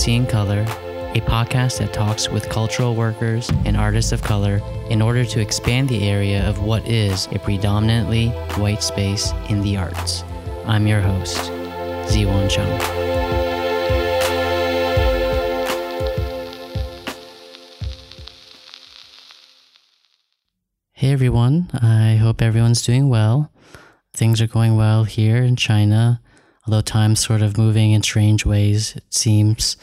to See in Color, a podcast that talks with cultural workers and artists of color in order to expand the area of what is a predominantly white space in the arts. I'm your host, Ziwon Chung. Hey everyone, I hope everyone's doing well. Things are going well here in China, although time's sort of moving in strange ways, it seems.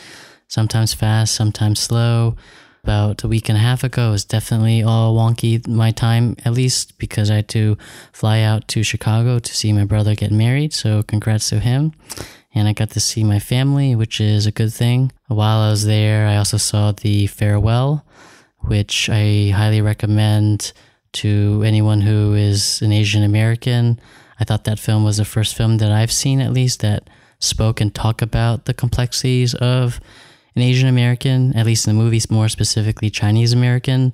Sometimes fast, sometimes slow. About a week and a half ago was definitely all wonky, my time at least, because I had to fly out to Chicago to see my brother get married. So congrats to him. And I got to see my family, which is a good thing. While I was there, I also saw the farewell, which I highly recommend to anyone who is an Asian American. I thought that film was the first film that I've seen, at least, that spoke and talked about the complexities of an Asian American, at least in the movies, more specifically Chinese American.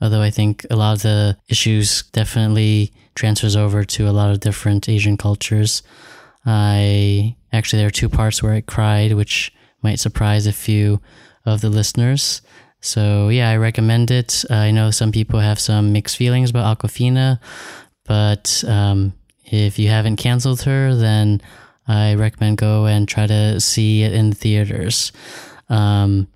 Although I think a lot of the issues definitely transfers over to a lot of different Asian cultures. I actually there are two parts where I cried, which might surprise a few of the listeners. So yeah, I recommend it. I know some people have some mixed feelings about Awkwafina, but um, if you haven't canceled her, then I recommend go and try to see it in theaters. Um,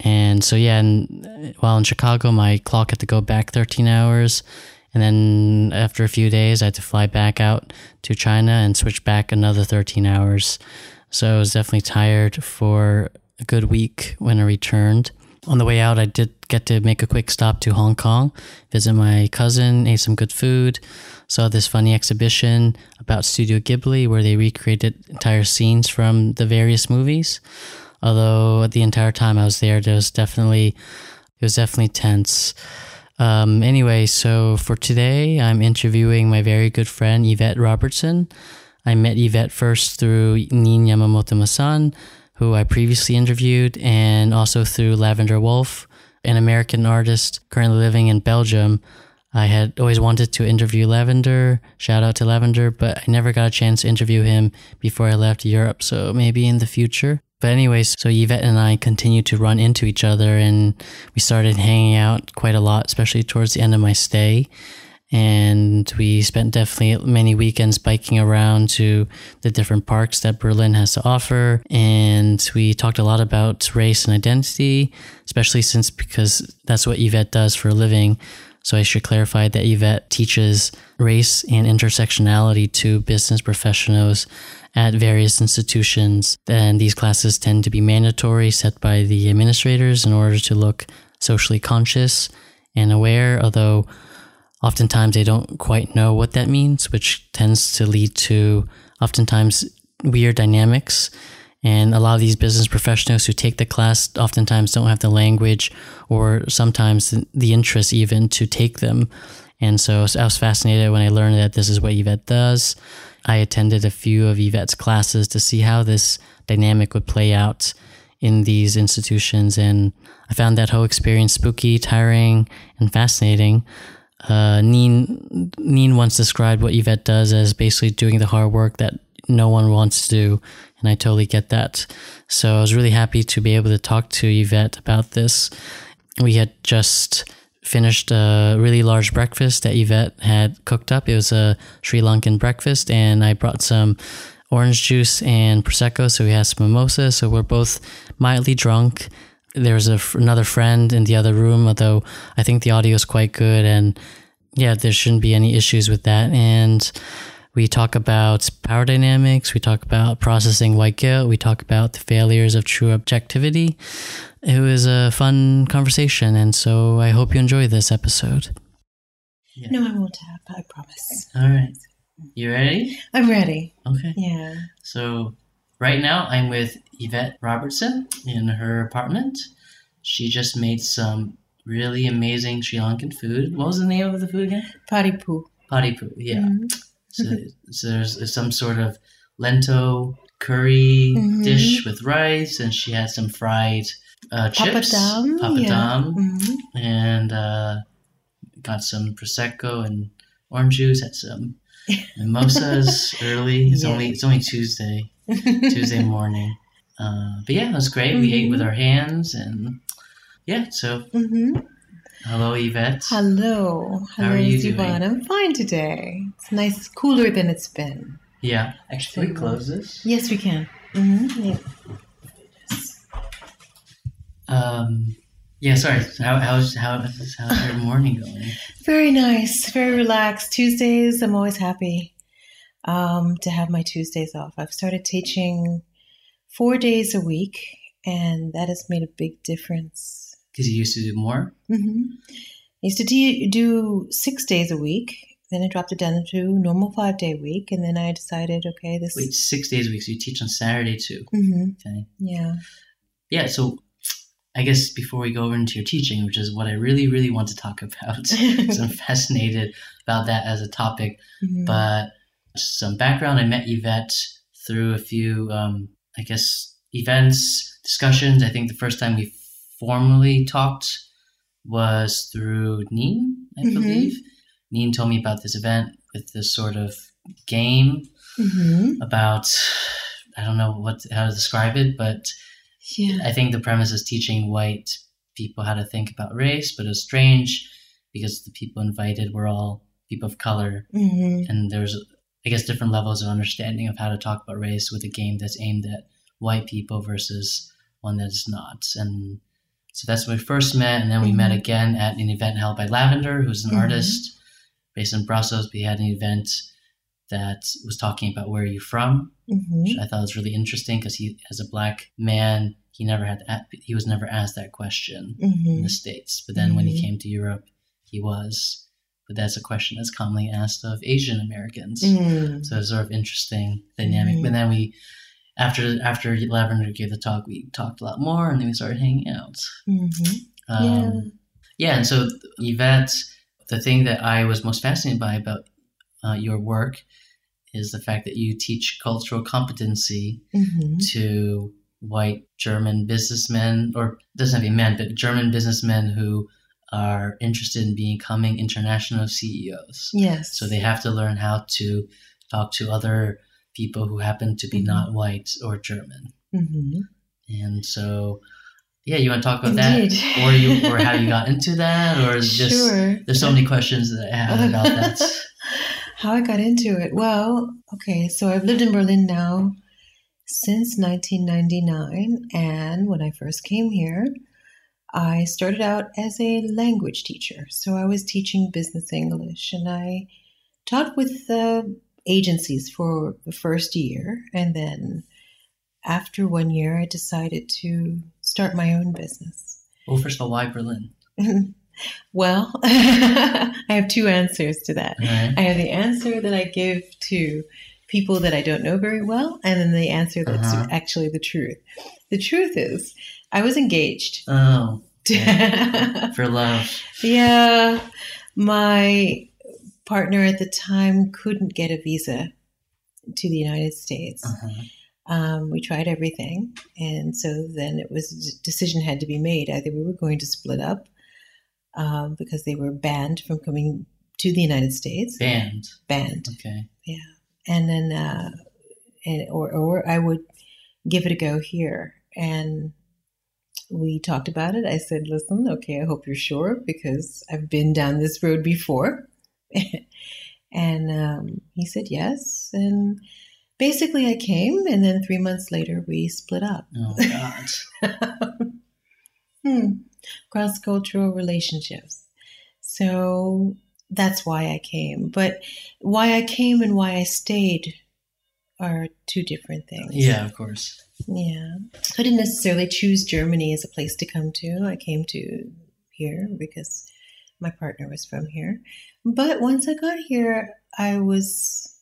and so yeah, and while in Chicago, my clock had to go back 13 hours. And then after a few days, I had to fly back out to China and switch back another 13 hours. So I was definitely tired for a good week when I returned. On the way out, I did get to make a quick stop to Hong Kong, visit my cousin, ate some good food, saw this funny exhibition about Studio Ghibli where they recreated entire scenes from the various movies. Although the entire time I was there, there was definitely it was definitely tense. Um, anyway, so for today, I'm interviewing my very good friend Yvette Robertson. I met Yvette first through Nin Yamamoto Masson, who I previously interviewed, and also through Lavender Wolf, an American artist currently living in Belgium. I had always wanted to interview Lavender. Shout out to Lavender, but I never got a chance to interview him before I left Europe. So maybe in the future. But anyways, so Yvette and I continued to run into each other and we started hanging out quite a lot, especially towards the end of my stay. And we spent definitely many weekends biking around to the different parks that Berlin has to offer. And we talked a lot about race and identity, especially since because that's what Yvette does for a living. So I should clarify that Yvette teaches race and intersectionality to business professionals at various institutions. And these classes tend to be mandatory, set by the administrators in order to look socially conscious and aware, although oftentimes they don't quite know what that means, which tends to lead to oftentimes weird dynamics. And a lot of these business professionals who take the class oftentimes don't have the language or sometimes the interest even to take them. And so I was fascinated when I learned that this is what Yvette does. I attended a few of Yvette's classes to see how this dynamic would play out in these institutions. And I found that whole experience spooky, tiring, and fascinating. Uh, Neen, Neen once described what Yvette does as basically doing the hard work that no one wants to do. And I totally get that. So I was really happy to be able to talk to Yvette about this. We had just finished a really large breakfast that Yvette had cooked up. It was a Sri Lankan breakfast, and I brought some orange juice and prosecco. So we had some mimosa. So we're both mildly drunk. There was a, another friend in the other room, although I think the audio is quite good, and yeah, there shouldn't be any issues with that. And we talk about power dynamics. We talk about processing white guilt. We talk about the failures of true objectivity. It was a fun conversation, and so I hope you enjoy this episode. Yeah. No, I won't tap. I promise. All right. You ready? I'm ready. Okay. Yeah. So, right now I'm with Yvette Robertson in her apartment. She just made some really amazing Sri Lankan food. What was the name of the food again? Parippu. Parippu, yeah. Mm-hmm. So, so, there's some sort of lento curry mm-hmm. dish with rice, and she had some fried uh, chips, papadum, papadum yeah. mm-hmm. and uh, got some prosecco and orange juice. Had some mimosas early. It's yeah. only it's only Tuesday, Tuesday morning. Uh, but yeah, it was great. We ate with Mhm. our hands, and yeah. So Mm-hmm. hello, Yvette. Hello. How Hello, are you Siobhan. doing? I'm fine today. It's nice, cooler than it's been. Yeah, actually, close this. Yes, we can. Mm-hmm. Yeah. Um, yeah. Sorry. How, how's how, how's your morning going? Very nice. Very relaxed. Tuesdays, I'm always happy um, to have my Tuesdays off. I've started teaching four days a week, and that has made a big difference. Because you used to do more. Mm-hmm. I used to de- do six days a week. Then I dropped it down to normal five day week, and then I decided, okay, this. Wait, six days a week. So you teach on Saturday too. Mm-hmm. Okay. Yeah. Yeah. So I guess before we go over into your teaching, which is what I really, really want to talk about, so I'm fascinated about that as a topic. Mhm. But some background: I met Yvette through a few, um, I guess, events, discussions. I think the first time we formally talked was through Neen, I Mhm. believe. Neen told me about this event with this sort of game Mhm. about I don't know what how to describe it, but Yeah. I think the premise is teaching white people how to think about race, but it was strange because the people invited were all people of color, hmm and there's I guess different levels of understanding of how to talk about race with a game that's aimed at white people versus one that is not. And so that's when we first met, and then we met Mhm. again at an event held by Lavender, who's an Mhm. artist based in Brussels. We had an event that was talking about where are you from, hmm which I thought was really interesting because he, as a black man, he never had he was never asked that question in hmm the states. But then when he Mhm. came to Europe, he was. But that's a question that's commonly asked of Asian Americans. mm So it's sort of interesting dynamic. Mhm. But then we, after after Lavender gave the talk, we talked a lot more, and then we started hanging out. hmm Um, Yeah. yeah, and so Yvette, the thing that I was most fascinated by about uh, your work is the fact that you teach cultural competency hmm to white German businessmen, or doesn't have to be men, but German businessmen who are interested in becoming international CEOs. Yes. So they have to learn how to talk to other people who happen to be Mhm. not white or German. hmm And so, yeah, you want to talk about Indeed. that, or you, or how you got into that, or just sure. there's so many questions that I have about that. How I got into it? Well, okay, so I've lived in Berlin now since 1999, and when I first came here, I started out as a language teacher. So I was teaching business English, and I taught with uh, agencies for the first year, and then after one year, I decided to start my own business. Well, first of all, why Berlin? well, I have two answers to that. Right. I have the answer that I give to people that I don't know very well, and then the answer that's Uh-huh. actually the truth. The truth is, I was engaged. Oh, yeah, for love. Yeah, my partner at the time couldn't get a visa to the United States. Uh-huh. Um, we tried everything, and so then it was a decision had to be made. Either we were going to split up um, because they were banned from coming to the United States, Band. banned, Okay. And then uh, and or or I would give it a go here. And we talked about it. I said, "Listen, okay, I hope you're sure because I've been down this road before." and um, he said yes, and basically I came, and then three months later we split up. Oh God. hmm. Cross cultural relationships. So that's why I came. But why I came and why I stayed are two different things. yeah, of course. Yeah. I didn't necessarily choose Germany as a place to come to. I came to here because my partner was from here. But once I got here, I was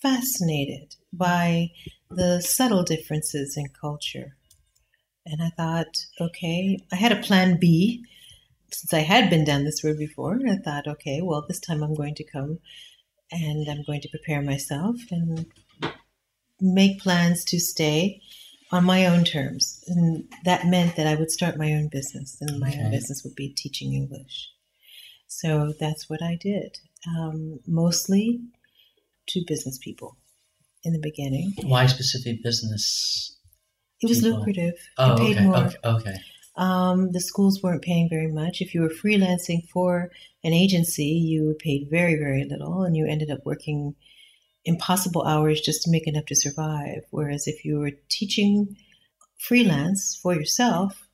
fascinated by the subtle differences in culture. And I thought, okay, I had a plan B since I had been down this road before. I thought, okay, well, this time I'm going to come and I'm going to prepare myself and make plans to stay on my own terms. And that meant that I would start my own business, and my own business would be teaching English. So that's what I did, um, mostly to business people in the beginning. Why specific business? It was people? lucrative. Oh, it paid okay. more. Okay. Okay. Um, the schools weren't paying very much. If you were freelancing for an agency, you were paid very, very little, and you ended up working impossible hours just to make enough to survive. Whereas if you were teaching freelance for yourself,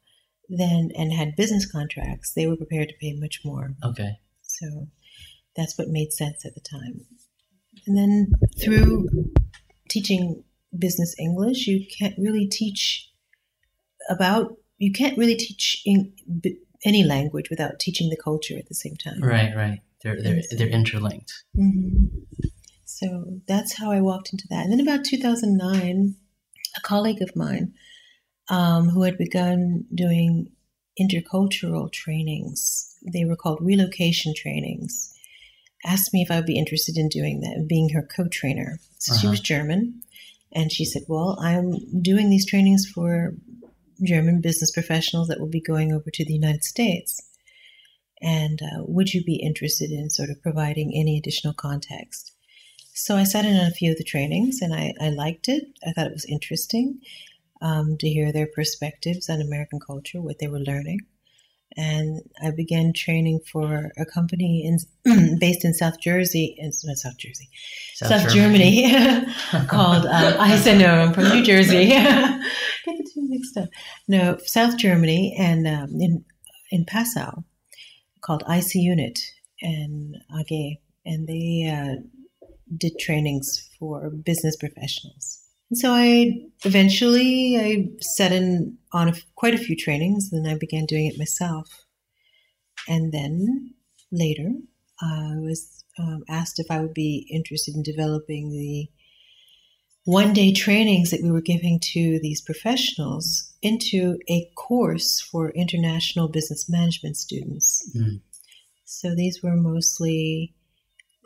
then and had business contracts, they were prepared to pay much more. Okay. So that's what made sense at the time. And then through teaching business English, you can't really teach about, you can't really teach in, any language without teaching the culture at the same time. Right. Right. They're they're they're interlinked. hmm So that's how I walked into that. And then about 2009, a colleague of mine um, who had begun doing intercultural trainings, they were called relocation trainings, asked me if I would be interested in doing that and being her co trainer. So she Uh-huh. was German. And she said, Well, I'm doing these trainings for German business professionals that will be going over to the United States. And uh, would you be interested in sort of providing any additional context? So I sat in on a few of the trainings and I, I liked it. I thought it was interesting um, to hear their perspectives on American culture, what they were learning. And I began training for a company in, based in South Jersey, in, not South Jersey, South, Germany, called, um, I said, no, I'm from New Jersey. Get the two mixed up. No, South Germany and um, in, in Passau called IC Unit and AG. And they uh, did trainings for business professionals. And so I eventually I set in on a, quite a few trainings, and then I began doing it myself. And then later, I was um, asked if I would be interested in developing the one day trainings that we were giving to these professionals into a course for international business management students. Mm. So these were mostly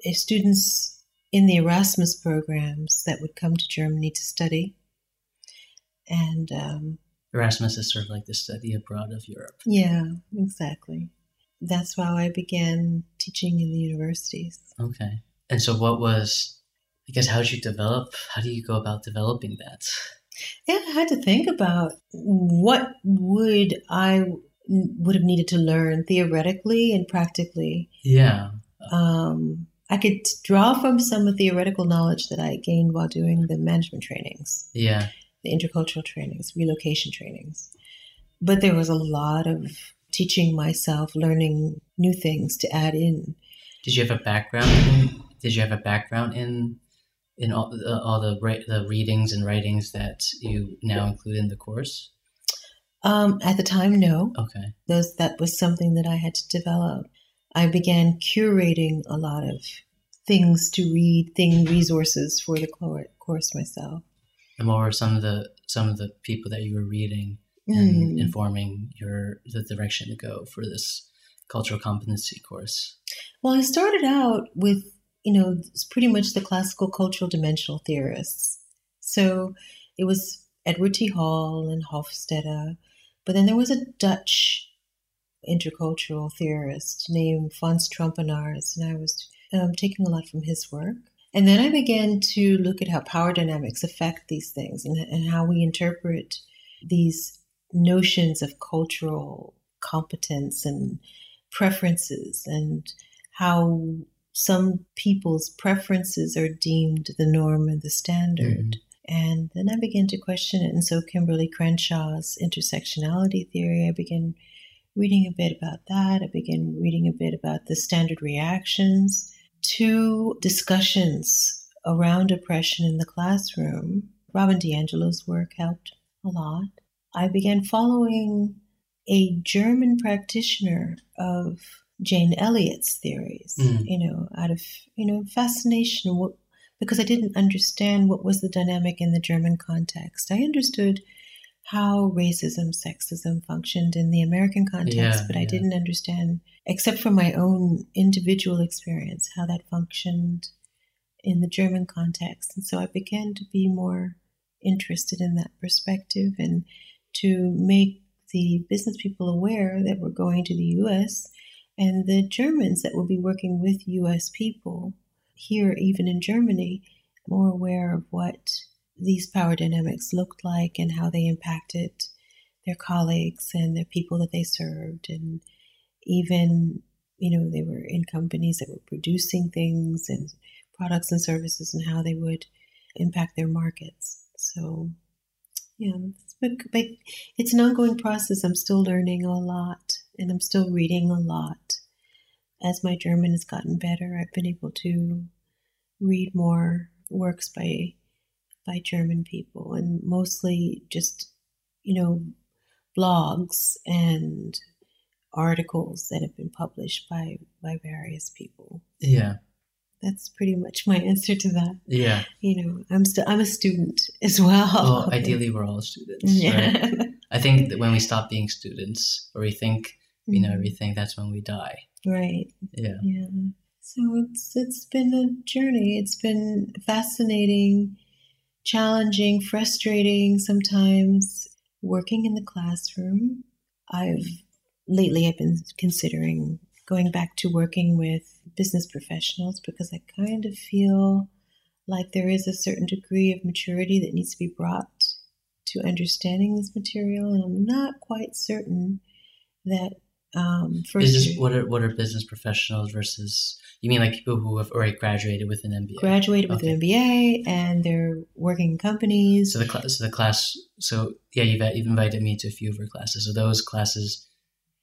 uh, students in the Erasmus programs that would come to Germany to study. And um, Erasmus is sort of like the study abroad of Europe. yeah, exactly. That's how I began teaching in the universities. Okay. And so, what was? I guess how did you develop? How do you go about developing that? Yeah, I had to think about what would I would have needed to learn theoretically and practically. Yeah. Um, I could draw from some of the theoretical knowledge that I gained while doing the management trainings, Yeah. the intercultural trainings, relocation trainings. But there was a lot of teaching myself, learning new things to add in. Did you have a background? In, did you have a background in in all the all the the readings and writings that you now include in the course? Um, at the time, no. Okay. those that was something that I had to develop. I began curating a lot of things to read, thing resources for the course myself. And what were some of the some of the people that you were reading and Mm. informing your the direction to go for this cultural competency course? Well, I started out with you know pretty much the classical cultural dimensional theorists. So it was Edward T. Hall and Hofstede, but then there was a Dutch intercultural theorist named Fons Trompenaars, and I was um, taking a lot from his work. And then I began to look at how power dynamics affect these things and, and how we interpret these notions of cultural competence and preferences and how some people's preferences are deemed the norm and the standard. And then I began to question it. And so Kimberlé Crenshaw's intersectionality theory, I began reading a bit about that. I began reading a bit about the standard reactions to discussions around oppression in the classroom. Robin DiAngelo's work helped a lot. I began following a German practitioner of Jane Elliott's theories, Mm. you know, out of, you know, fascination what, because I didn't understand what was the dynamic in the German context. I understood how racism, sexism functioned in the American context, Yeah, but I yeah. didn't understand, except from my own individual experience, how that functioned in the German context. And so I began to be more interested in that perspective and to make the business people aware that we're going to the US and the Germans that will be working with US people here, even in Germany, more aware of what these power dynamics looked like and how they impacted their colleagues and the people that they served. And even you know they were in companies that were producing things and products and services and how they would impact their markets. So yeah it's, been, it's an ongoing process. I'm still learning a lot and i'm still reading a lot. As my german has gotten better i've been able to read more works by by german people and mostly just you know blogs and articles that have been published by by various people. Yeah. That's pretty much my answer to that. Yeah. You know, I'm still I'm a student as well. Well, ideally we're all students. Yeah. Right? I think that when we stop being students or we think we know mm-hmm. everything, that's when we die. Right. Yeah. Yeah. So it's it's been a journey. It's been fascinating, challenging, frustrating sometimes working in the classroom. I've lately I've been considering going back to working with business professionals because I kind of feel like there is a certain degree of maturity that needs to be brought to understanding this material, and I'm not quite certain that um, is what are what are business professionals versus you mean like people who have already graduated with an MBA? Graduated okay. with an MBA and they're working in companies. So the class, so the class, so yeah, you've, you've invited me to a few of her classes. So those classes,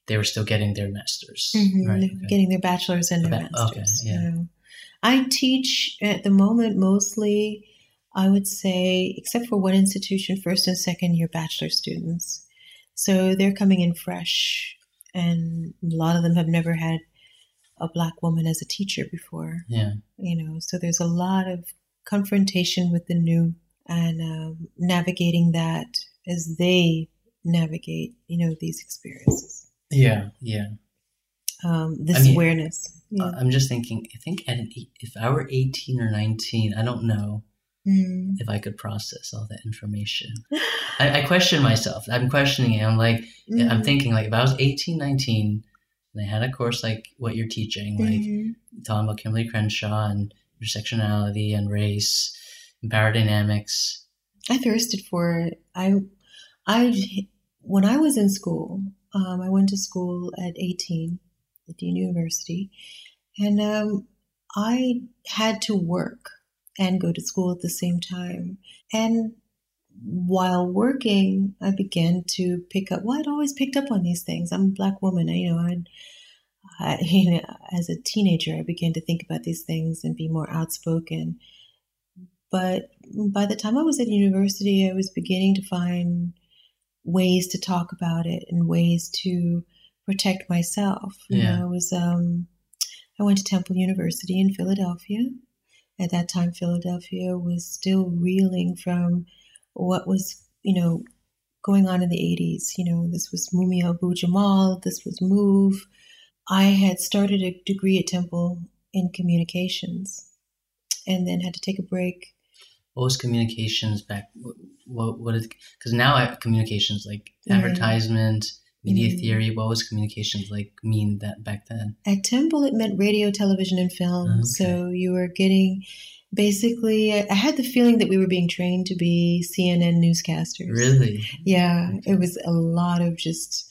they were still getting their masters, mm-hmm. right? Okay. Getting their bachelors and their ba- masters. Okay, yeah. You know. I teach at the moment mostly, I would say, except for one institution, first and second year bachelor students. So they're coming in fresh and a lot of them have never had a black woman as a teacher before. Yeah, you know, so there's a lot of confrontation with the new and um, navigating that as they navigate, you know, these experiences. Yeah, yeah. Um, this I mean, awareness. Yeah. I'm just thinking. I think at an, if I were 18 or 19, I don't know mm. if I could process all that information. I, I, question myself. I'm questioning it. I'm like, mm. I'm thinking like if I was 18, 19, and I had a course like what you're teaching, like mm-hmm. talking about Kimberlé Crenshaw and intersectionality and race and power dynamics. I thirsted for it. I, I, when I was in school, um, I went to school at 18 at Dean University, and um, I had to work and go to school at the same time. And while working, I began to pick up. Well, I'd always picked up on these things. I'm a black woman. I, you know, I'd, I, you know, as a teenager, I began to think about these things and be more outspoken. But by the time I was at university, I was beginning to find ways to talk about it and ways to protect myself. You yeah. know, I was um, I went to Temple University in Philadelphia, at that time, Philadelphia was still reeling from what was, you know, going on in the 80s. You know, this was Mumia Abu Jamal, this was MOVE. I had started a degree at Temple in communications and then had to take a break. What was communications back? What, what is, because now I, communications like mm-hmm. advertisement, media mm. theory what was communications like mean that back then at temple it meant radio television and film okay. so you were getting basically i had the feeling that we were being trained to be cnn newscasters really yeah okay. it was a lot of just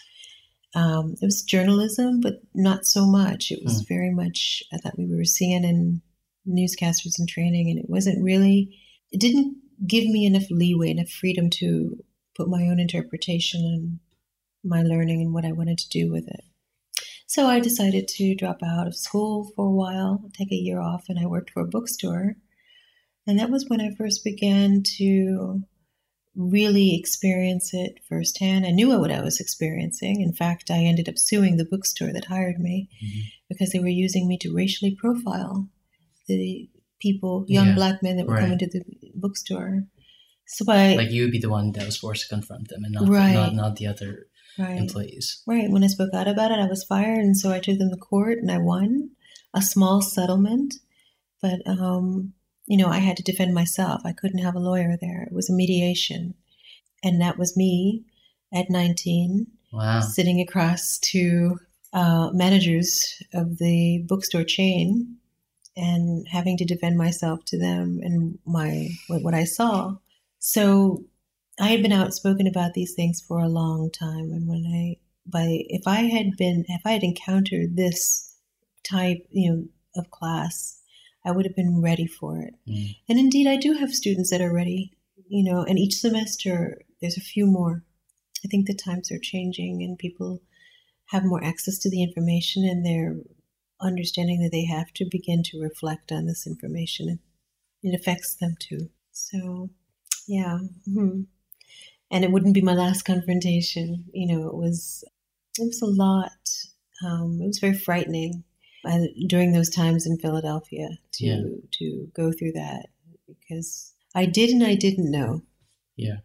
um, it was journalism but not so much it was mm. very much i thought we were cnn newscasters in training and it wasn't really it didn't give me enough leeway enough freedom to put my own interpretation and my learning and what I wanted to do with it. So I decided to drop out of school for a while, take a year off, and I worked for a bookstore. And that was when I first began to really experience it firsthand. I knew what I was experiencing. In fact, I ended up suing the bookstore that hired me mm-hmm. because they were using me to racially profile the people, young yeah, black men that were right. coming to the bookstore. So I, like you would be the one that was forced to confront them, and not right. not, not the other right. employees. Right. When I spoke out about it, I was fired, and so I took them to court, and I won a small settlement. But um, you know, I had to defend myself. I couldn't have a lawyer there. It was a mediation, and that was me at 19, wow. sitting across to uh, managers of the bookstore chain and having to defend myself to them and my what, what I saw so I had been outspoken about these things for a long time. And when I, by, if I had been, if I had encountered this type, you know, of class, I would have been ready for it. Mm. And indeed, I do have students that are ready, you know, and each semester there's a few more. I think the times are changing and people have more access to the information and they're understanding that they have to begin to reflect on this information. It affects them too. So, yeah. mhm. And it wouldn't be my last confrontation. You know, it was it was a lot. Um, it was very frightening uh, during those times in Philadelphia to Yeah. to go through that because I did and I didn't know. Yeah.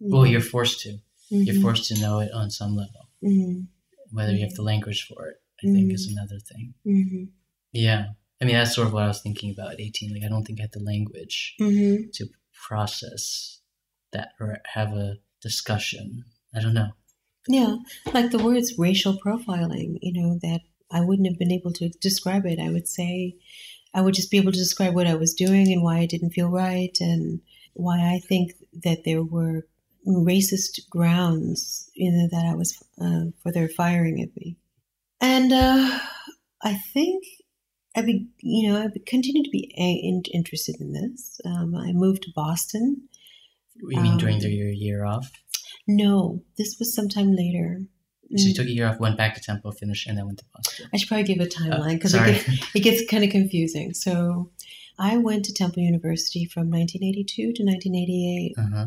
Well, you're forced to. You're Mhm. forced to know it on some level. Mhm. Whether you have the language for it, I think, is another thing. Mhm. Yeah. I mean, that's sort of what I was thinking about at 18. Like, I don't think I had the language to process that or have a discussion. I don't know. Yeah, like the words racial profiling, you know, that I wouldn't have been able to describe it. I would say, I would just be able to describe what I was doing and why I didn't feel right and why I think that there were racist grounds, you know, that I was uh, for their firing at me. And uh, I think I be, you know, I continued to be a- interested in this. Um, I moved to Boston. You mean during Um, the, your year off? No, this was sometime later. So you Mm. took a year off, went back to Temple, finished, and then went to Boston. I should probably give a timeline because Uh, it gets, it gets kind of confusing. So I went to Temple University from 1982 to 1988. uh-huh.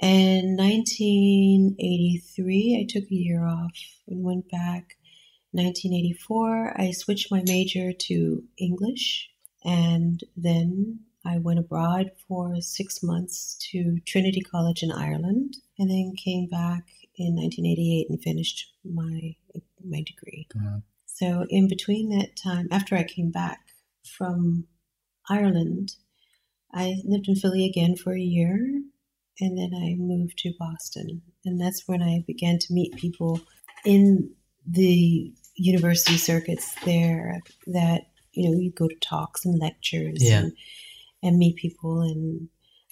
And 1983, I took a year off and went back. 1984, I switched my major to English. And then I went abroad for six months to Trinity College in Ireland, and then came back in 1988 and finished my my degree. So in between that time, after I came back from Ireland, I lived in Philly again for a year, and then I moved to Boston, and that's when I began to meet people in the university circuits there. That you know, you go to talks and lectures, Yeah. and, and meet people. And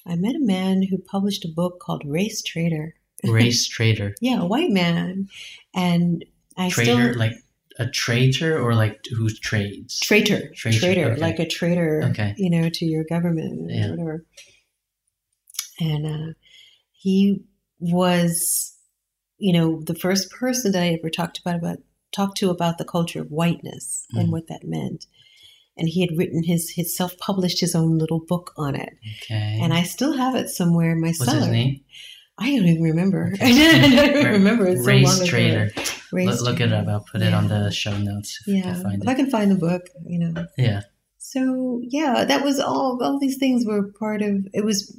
I met a man who published a book called Race Traitor. Race trader. Yeah, a white man, and I Trader, still like a traitor or like who trades? traitor, Traitor, traitor, okay. like a traitor, Okay. you know, to your government Yeah. or whatever. And uh, he was, you know, the first person that I ever talked about about talked to about the culture of whiteness and Mm. what that meant. And he had written his his self published his own little book on it, Okay. and I still have it somewhere in my What's cellar. his name? I don't even remember. Okay. I don't even remember. It's so Race ago. trader. Race Look, look it up. I'll put it on the show notes if Yeah, I find if. I can find the book, you know. yeah. So yeah, that was all. All these things were part of. It was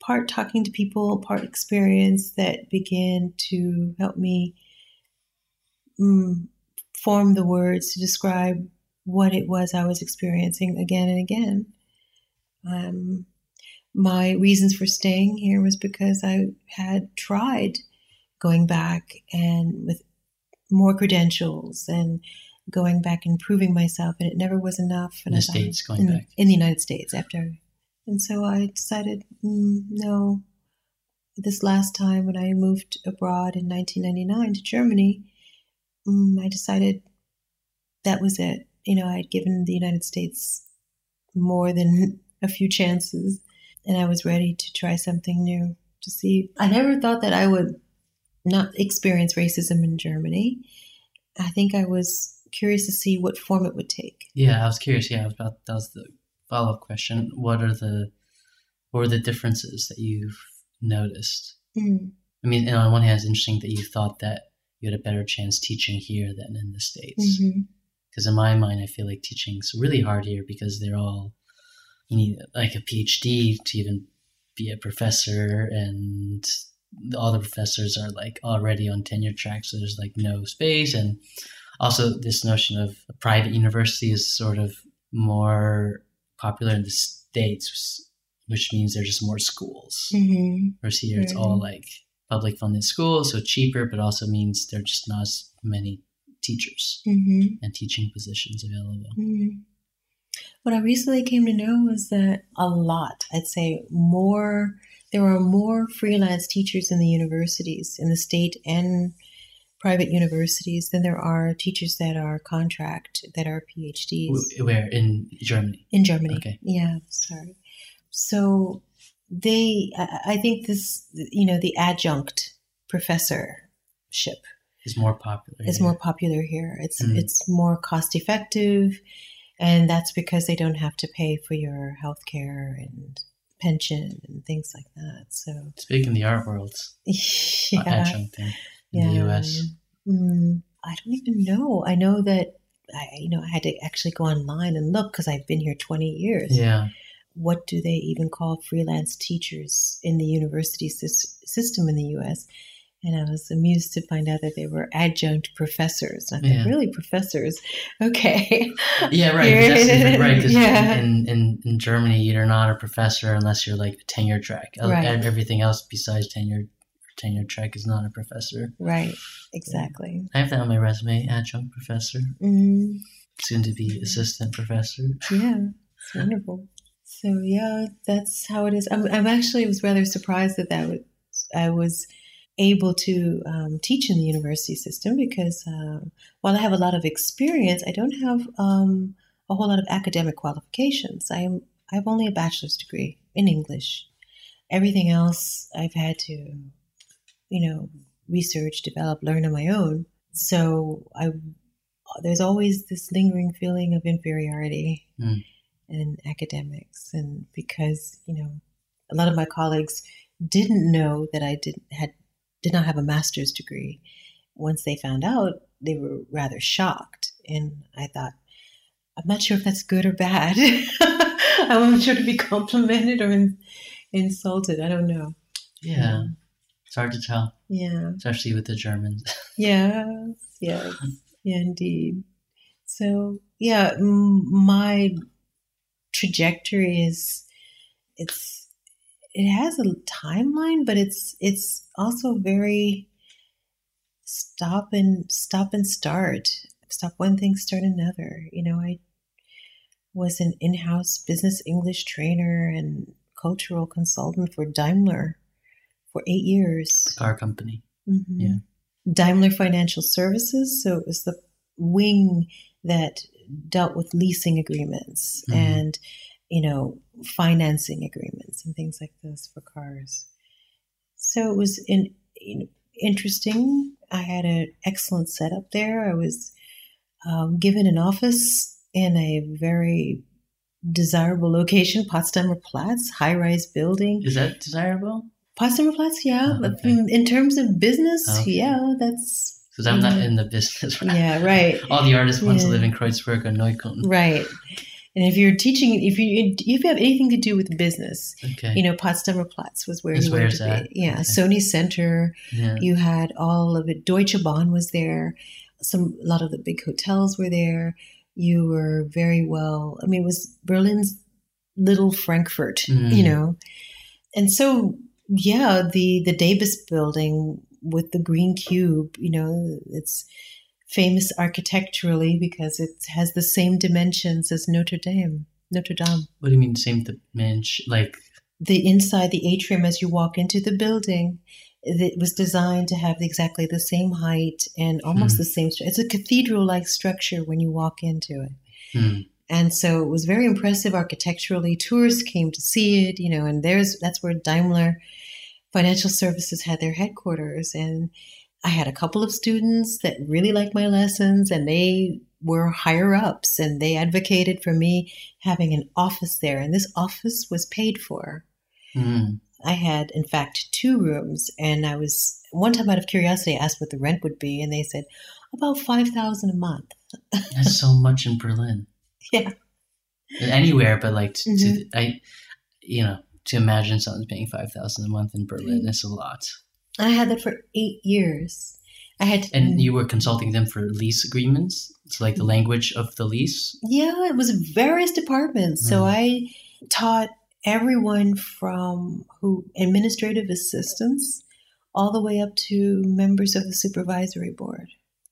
part talking to people, part experience that began to help me mm, form the words to describe what it was I was experiencing again and again. Um, my reasons for staying here was because I had tried going back and with more credentials and going back and proving myself, and it never was enough. In the States, going in, back. in the United States after, and so I decided, mm, no. This last time when I moved abroad in 1999 to Germany, mm, I decided that was it. You know, I had given the United States more than a few chances, and I was ready to try something new to see. I never thought that I would not experience racism in Germany. I think I was curious to see what form it would take. Yeah, I was curious. Yeah, I was about that was the follow up question. What are the what are the differences that you've noticed? Mm. I mean, and on one hand, it's interesting that you thought that you had a better chance teaching here than in the states. hmm Because in my mind, I feel like teaching's really hard here because they're all you need like a PhD to even be a professor, and all the professors are like already on tenure track, so there's like no space, and also this notion of a private university is sort of more popular in the states, which means there's just more schools. hmm Whereas here, it's all like public funded schools, so cheaper, but also means there are just not as many teachers hmm and teaching positions available. hmm What I recently came to know was that a lot, I'd say more there are more freelance teachers in the universities, in the state and private universities, than there are teachers that are contract, that are PhDs. Where in Germany? In Germany. Okay. Yeah, sorry. So they, I think this, you know, the adjunct professorship Is more popular. is here. more popular here. It's Mm. it's more cost effective, and that's because they don't have to pay for your health care and pension and things like that. So in the art world. yeah, Adjuncting in yeah. the U.S. Mm, I don't even know. I know that I, you know, I had to actually go online and look because I've been here twenty years. Yeah. What do they even call freelance teachers in the university sys- system in the U.S.? And I was amused to find out that they were adjunct professors. I thought, Yeah. really, professors? Okay. Yeah, right. That's right. Yeah. in, in, in Germany, you're not a professor unless you're like a tenure track. Right. Everything else besides tenure tenure track is not a professor. Right. Exactly. I have that on my resume, adjunct professor, Mm, soon to be assistant professor. yeah. It's wonderful. So yeah, that's how it is. I'm, I'm actually was rather surprised that that was, I was able to um, teach in the university system because uh, while I have a lot of experience, I don't have um, a whole lot of academic qualifications. I'm I have only a bachelor's degree in English. Everything else I've had to, you know, research, develop, learn on my own. So I there's always this lingering feeling of inferiority Mm. in academics, and because you know a lot of my colleagues didn't know that I didn't had did not have a master's degree. Once they found out, they were rather shocked, and I thought, I'm not sure if that's good or bad. I'm not sure to be complimented or in, insulted. I don't know. Yeah. It's hard to tell, Yeah. especially with the Germans. Yes, yes, yeah, indeed. So, yeah, m- my trajectory is it's it has a timeline, but it's it's also very stop and stop and start. Stop one thing, start another. You know, I was an in-house business English trainer and cultural consultant for Daimler for eight years. Car company. Mhm. Yeah. Daimler Financial Services. So it was the wing that dealt with leasing agreements Mhm. and, you know, financing agreements and things like this for cars. So it was in, in- interesting. I had an excellent setup there. I was um, given an office in a very desirable location, Potsdamer Platz, high rise building. Is that desirable? Potsdamer Platz, yeah. Oh, okay. in, in terms of business, Okay. yeah, that's Because I'm not Mhm. in the business. Right? yeah, right, All the artists want to live in Kreuzberg or Neukölln. right. And if you're teaching, if you if you have anything to do with business, Okay. you know, Potsdamer Platz was where you where wanted to at. be. Yeah, Okay. Sony Center. yeah. You had all of it. Deutsche Bahn was there. Some a lot of the big hotels were there. You were very well. I mean, it was Berlin's little Frankfurt, Mm. you know. And so, yeah, the the Debis building with the green cube, you know, it's famous architecturally because it has the same dimensions as Notre Dame. Notre Dame. What do you mean same dimension? Like The inside, the atrium, as you walk into the building, it was designed to have exactly the same height and almost Hmm. the same. It's a cathedral-like structure when you walk into it. hmm, And so it was very impressive architecturally. Tourists came to see it, you know, and there's that's where Daimler Financial Services had their headquarters. And I had a couple of students that really liked my lessons and they were higher ups and they advocated for me having an office there. And this office was paid for. hmm. I had, in fact, two rooms, and I was one time out of curiosity I asked what the rent would be, and they said about five thousand a month. That's so much in Berlin. Yeah. Anywhere, but like to, Mhm. to I, you know, to imagine someone's paying five thousand a month in Berlin Mm-hmm. is a lot. And I had that for eight years. I had, And you were consulting them for lease agreements, so like the language of the lease. yeah, it was various departments. So Mm. I taught everyone from who administrative assistants all the way up to members of the supervisory board.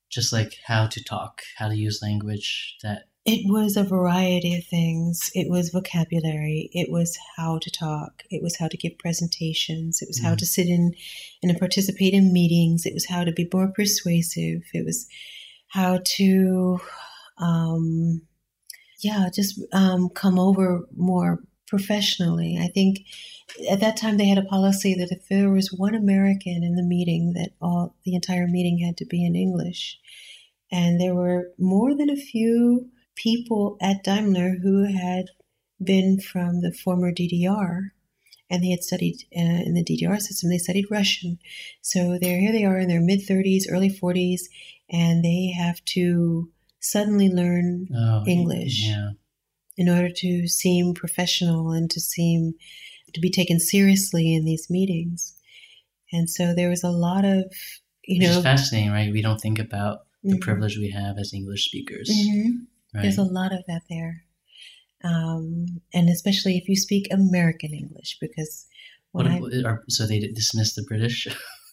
just like how to talk, how to use language that It was a variety of things. It was vocabulary. It was how to talk. It was how to give presentations. It was how Mm. to sit in and participate in meetings. It was how to be more persuasive. It was how to, um, yeah, just um, come over more professionally. I think at that time they had a policy that if there was one American in the meeting, that all the entire meeting had to be in English. And there were more than a few people at Daimler who had been from the former DDR and they had studied uh, in the DDR system. They studied Russian. So they're here they are in their mid 30s, early 40s, and they have to suddenly learn Oh, English. Yeah. in order to seem professional and to seem to be taken seriously in these meetings. And so there was a lot of, you Which know, fascinating, right? We don't think about the Mhm. privilege we have as English speakers. Mhm. Right? There's a lot of that there. Um, and especially if you speak American English, because what, I, are, so they dismissed the British?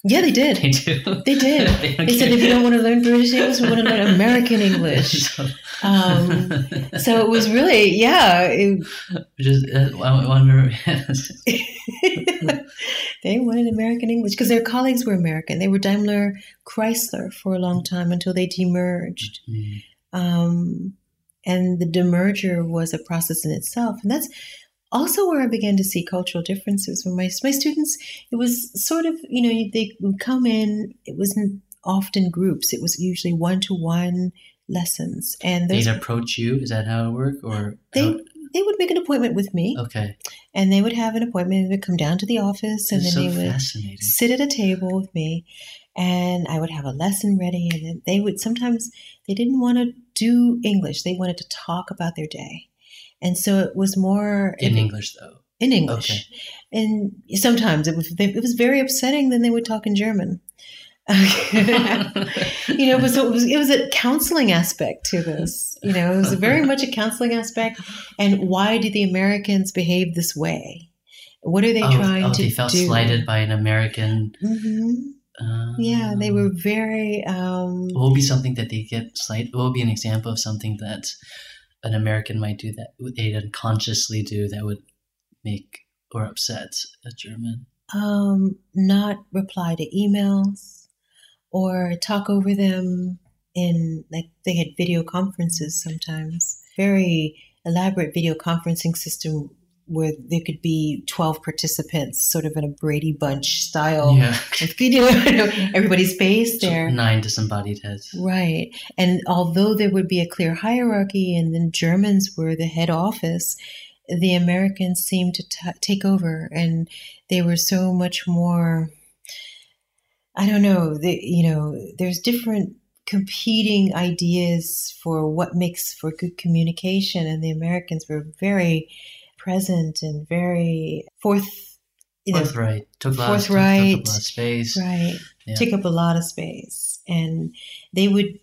yeah, they did. they do. They did. don't They said if you don't want to learn British English, we want to learn American English. So- Um, So it was really, yeah, it, is, uh, I wonder. they wanted American English because their colleagues were American. They were Daimler Chrysler for a long time until they demerged. Mm, Um, and the demerger was a process in itself. And that's also where I began to see cultural differences. When my, my students, it was sort of, you know, they would come in, it wasn't often groups, it was usually one to one lessons. And They'd approach you. Is that how it worked? Or they, how- they would make an appointment with me okay, and they would have an appointment and would come down to the office and then so they would sit at a table with me and I would have a lesson ready and they would sometimes they didn't want to do English. They wanted to talk about their day. And so it was more In it- English, though. in English. Okay. And sometimes it was it was very upsetting then they would talk in German. you know, but so it was it was a counseling aspect to this. You know, it was very much a counseling aspect. And why do the Americans behave this way? What are they oh, trying oh, to do? they felt do? slighted by an American. hmm Yeah, they were very. Um, What would be something that they get slight? What would be an example of something that an American might do that they'd unconsciously do that would make or upset a German? um, not reply to emails or talk over them in like they had video conferences sometimes. Very elaborate video conferencing system where there could be 12 participants sort of in a Brady Bunch style. yeah, With, you know, everybody's face there. nine disembodied heads. Right. And although there would be a clear hierarchy and then Germans were the head office, the Americans seemed to t- take over and they were so much more I don't know, the, you know, there's different competing ideas for what makes for good communication and the Americans were very present and very forth you know, Forthright. Took a lot, of, took, took up a lot of space. Right. Yeah. Take up a lot of space. And they would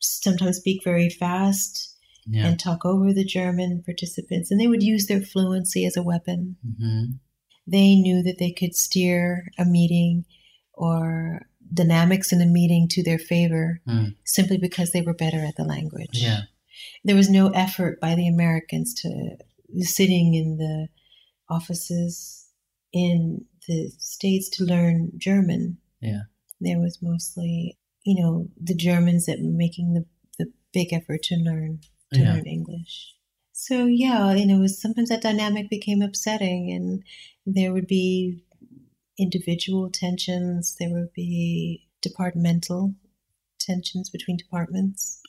sometimes speak very fast Yeah. and talk over the German participants, and they would use their fluency as a weapon. hmm They knew that they could steer a meeting or dynamics in a meeting to their favor Mm. simply because they were better at the language. Yeah. There was no effort by the Americans to sitting in the offices in the States to learn German. Yeah. There was mostly, you know, the Germans that were making the, the big effort to learn to Yeah. learn English. So yeah, you know, it was, sometimes that dynamic became upsetting and there would be individual tensions, there would be departmental tensions between departments.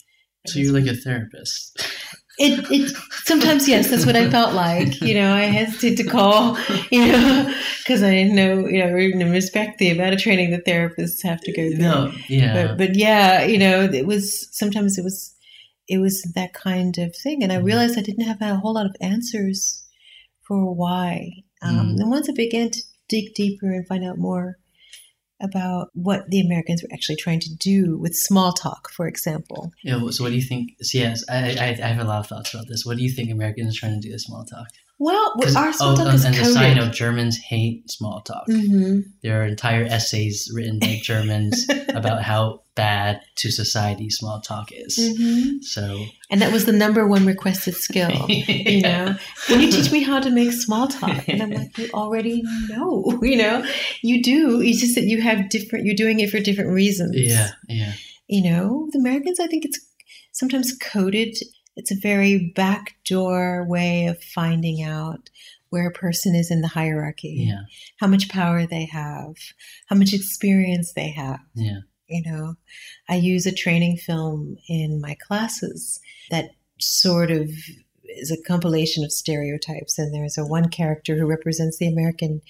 So you're like a therapist. It, it sometimes yes, that's what I felt like. You know, I hesitated to call, you know, because I didn't know, you know, even respect the amount of training that therapists have to go through. no, yeah. But, but yeah, you know, it was sometimes it was it was that kind of thing, and I Mhm. realized I didn't have a whole lot of answers for why. Um, Mhm. And once I began to dig deeper and find out more about what the Americans were actually trying to do with small talk, for example, Yeah, so what do you think? So yes, I, I, I have a lot of thoughts about this. What do you think Americans are trying to do with small talk? Well, our small oh, talk and, is and the coded. side note, Germans hate small talk. hmm There are entire essays written by Germans about how bad to society small talk is. hmm So And that was the number one requested skill. You Yeah. know, can you teach me how to make small talk? And I'm like, you already know. You know, you do. It's just that you have different. You're doing it for different reasons. yeah, yeah, You know, the Americans. I think it's sometimes coded. It's a very backdoor way of finding out where a person is in the hierarchy, yeah, how much power they have, how much experience they have. yeah. You know, I use a training film in my classes that sort of is a compilation of stereotypes. And there's a one character who represents the American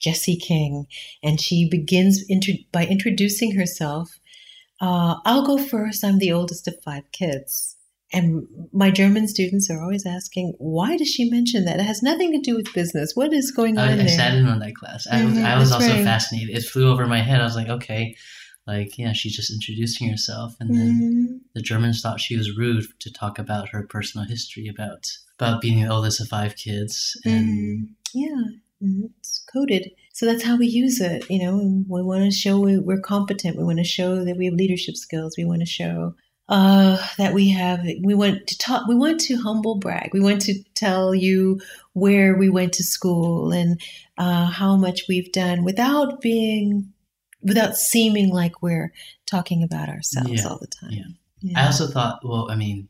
Jessie King, and she begins intro- by introducing herself. Uh, I'll go first. I'm the oldest of five kids. And my German students are always asking, why does she mention that? It has nothing to do with business. What is going on I, I there? sat in on that class. I was, Mhm, I was also right. fascinated. It flew over my head. I was like, okay, like yeah, she's just introducing herself, and then Mhm. the Germans thought she was rude to talk about her personal history about about being the oldest of five kids, and Mhm. Yeah, it's coded. So that's how we use it. You know, we want to show we- we're competent. We want to show that we have leadership skills. We want to show uh, that we have. We want to talk. We want to humble brag. We want to tell you where we went to school and uh, how much we've done without being, without seeming like we're talking about ourselves Yeah, all the time. yeah. Yeah. I also thought, well, I mean,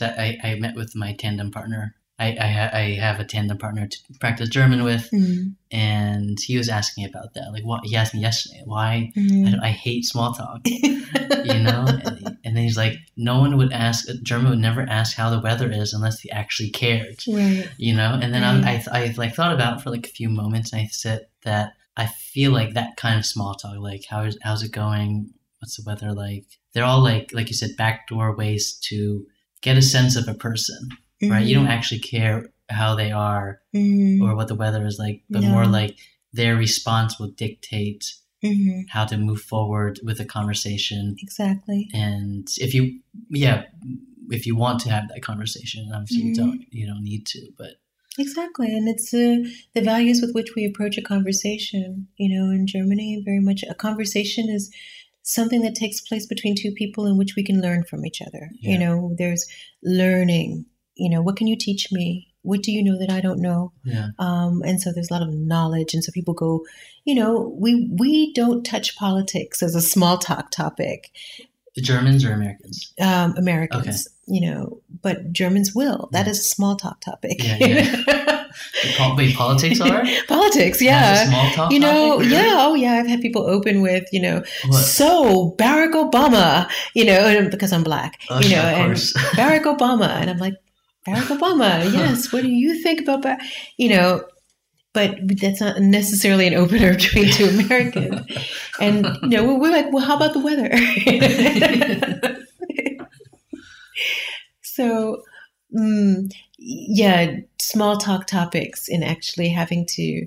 I, I met with my tandem partner. I, I, I have a tandem partner to practice German with, Mm, and he was asking me about that. Like, what he asked me yesterday, why mm. I, I hate small talk, you know? and, and then he's like, no one would ask, German would never ask how the weather is unless they actually cared, right. you know? And then Right. I, I, I like thought about it for like a few moments, and I said that I feel like that kind of small talk, like how is how's it going? What's the weather like? They're all like, like you said, backdoor ways to get a sense of a person, right? You don't actually care how they are Mhm. or what the weather is like, but No. more like their response will dictate Mhm. how to move forward with a conversation. Exactly. And if you, yeah, if you want to have that conversation, obviously you Mhm. don't, you don't need to, but Exactly. And it's uh, the values with which we approach a conversation. You know, in Germany, very much a conversation is something that takes place between two people in which we can learn from each other. Yeah. You know, there's learning. You know, what can you teach me? What do you know that I don't know? yeah, Um, and so there's a lot of knowledge, and so people go, you know, we we don't touch politics as a small talk topic. The Germans or Americans. um, Americans, you know, but Germans will. That Yeah. is a small talk topic. Yeah, yeah. Wait, politics are Politics, yeah. small talk. You know, topic, really? yeah, oh yeah, I've had people open with, you know, What? so Barack Obama, you know, because I'm black, Oh, you know, yeah, of and. Barack Obama, and I'm like, Barack Obama, yes. What do you think about that? You know, but that's not necessarily an opener between two Americans. And you know, we're like, well, how about the weather? so, mm, yeah, small talk topics and actually having to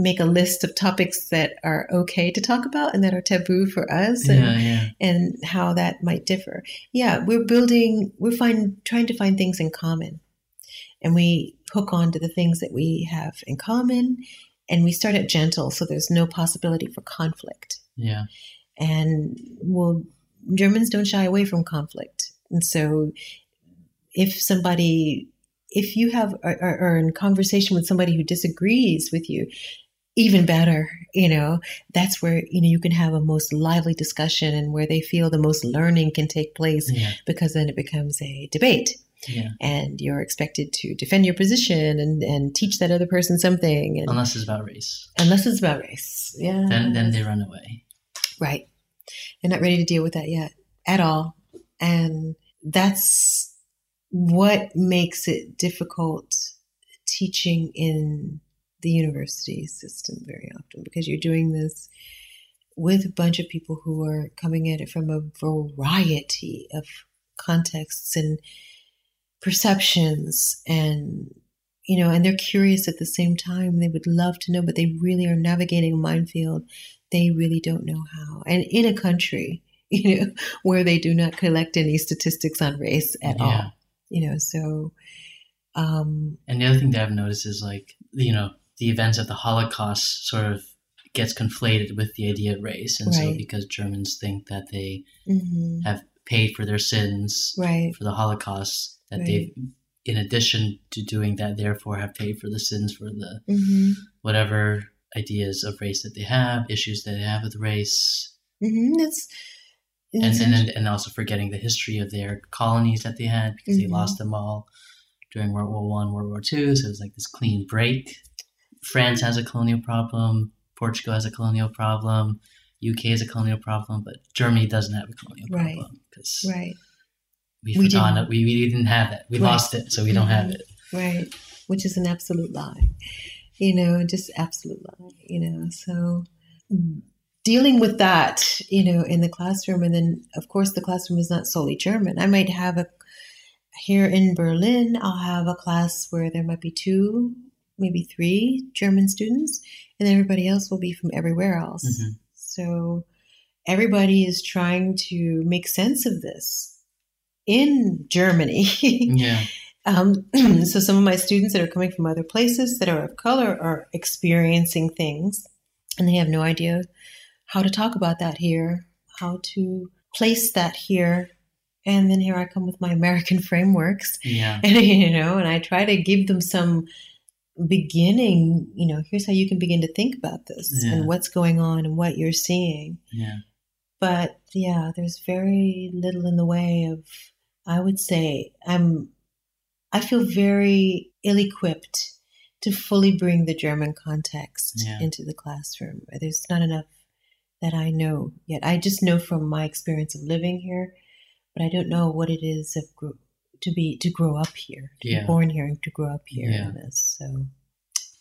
make a list of topics that are okay to talk about and that are taboo for us and, yeah, yeah, and how that might differ. Yeah, we're building, we're find, trying to find things in common. And we hook on to the things that we have in common and we start at gentle so there's no possibility for conflict. yeah. And well, Germans don't shy away from conflict. And so if somebody, if you have, are, are in conversation with somebody who disagrees with you, even better, you know, that's where, you know, you can have a most lively discussion and where they feel the most learning can take place Yeah, because then it becomes a debate yeah. and you're expected to defend your position and, and teach that other person something. And, Unless it's about race, unless it's about race. Yeah. then then they run away. Right. They're not ready to deal with that yet at all. And that's what makes it difficult teaching in the university system very often because you're doing this with a bunch of people who are coming at it from a variety of contexts and perceptions and you know and they're curious at the same time they would love to know but they really are navigating a minefield they really don't know how and in a country you know where they do not collect any statistics on race at Yeah. all you know so um And the other thing that I've noticed is like you know the events of the Holocaust sort of gets conflated with the idea of race. And so because Germans think that they hmm have paid for their sins Right. for the Holocaust, that Right. they've, in addition to doing that, therefore have paid for the sins for the hmm whatever ideas of race that they have, issues that they have with race, hmm That's, and that's and, then, and also forgetting the history of their colonies that they had because they Mhm. lost them all during World War One, World War Two. So it was like this clean break. France has a colonial problem. Portugal has a colonial problem. UK has a colonial problem, but Germany doesn't have a colonial Right. problem because right. We We forgot didn't. it. We, we didn't have it. We Right. lost it, so we don't have it. Right. Which is an absolute lie. You know, just absolute lie, you know. So dealing with that, you know, in the classroom and then of course the classroom is not solely German. I might have a here in Berlin, I'll have a class where there might be two, maybe three German students, and everybody else will be from everywhere else. Mhm. So everybody is trying to make sense of this in Germany. Yeah, Um, so some of my students that are coming from other places that are of color are experiencing things and they have no idea how to talk about that here, how to place that here. And then here I come with my American frameworks yeah, and you know, and I try to give them some beginning, you know, here's how you can begin to think about this Yeah. and what's going on and what you're seeing yeah, but yeah, there's very little in the way of. I would say I'm. I feel very ill-equipped to fully bring the German context Yeah. into the classroom. There's not enough that I know yet. I just know from my experience of living here, but I don't know what it is of to be to grow up here, to Yeah. be born here, and to grow up here Yeah. in this. So,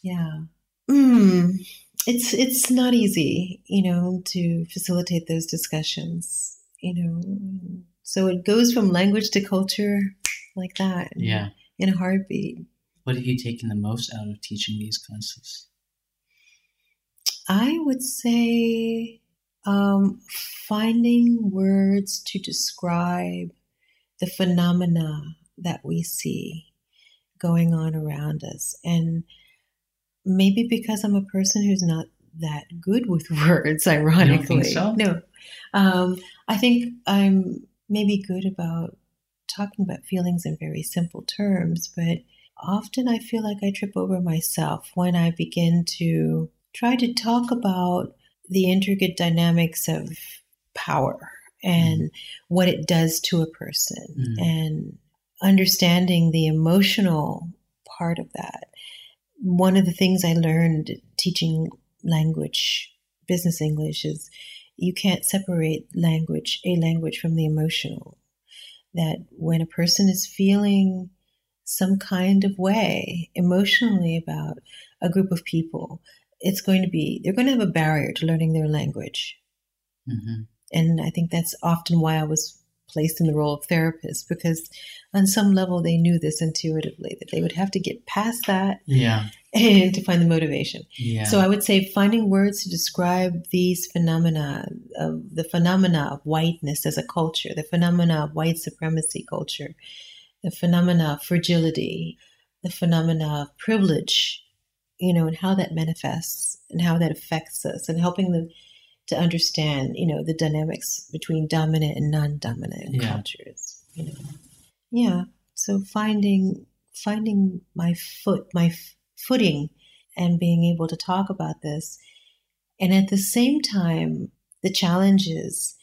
yeah. Mm, it's it's not easy, you know, to facilitate those discussions, you know. So it goes from language to culture like that. yeah. In a heartbeat. What have you taken the most out of teaching these classes? I would say um, finding words to describe the phenomena that we see going on around us. And maybe because I'm a person who's not that good with words, ironically. so? No. Um, I think I'm maybe good about talking about feelings in very simple terms, but often I feel like I trip over myself when I begin to try to talk about the intricate dynamics of power and what it does to a person Mhm. and understanding the emotional part of that. One of the things I learned teaching language, business English, is you can't separate language, a language from the emotional. That when a person is feeling some kind of way emotionally about a group of people, it's going to be, they're going to have a barrier to learning their language. hmm And I think that's often why I was placed in the role of therapist because on some level they knew this intuitively that they would have to get past that Yeah, and to find the motivation. yeah. So I would say finding words to describe these phenomena of the phenomena of whiteness as a culture, the phenomena of white supremacy culture, the phenomena of fragility, the phenomena of privilege, you know, and how that manifests and how that affects us, and helping them to understand, you know, the dynamics between dominant and non-dominant Yeah. cultures. You know, yeah. So finding finding my foot, my f- footing, and being able to talk about this, and at the same time, the challenge is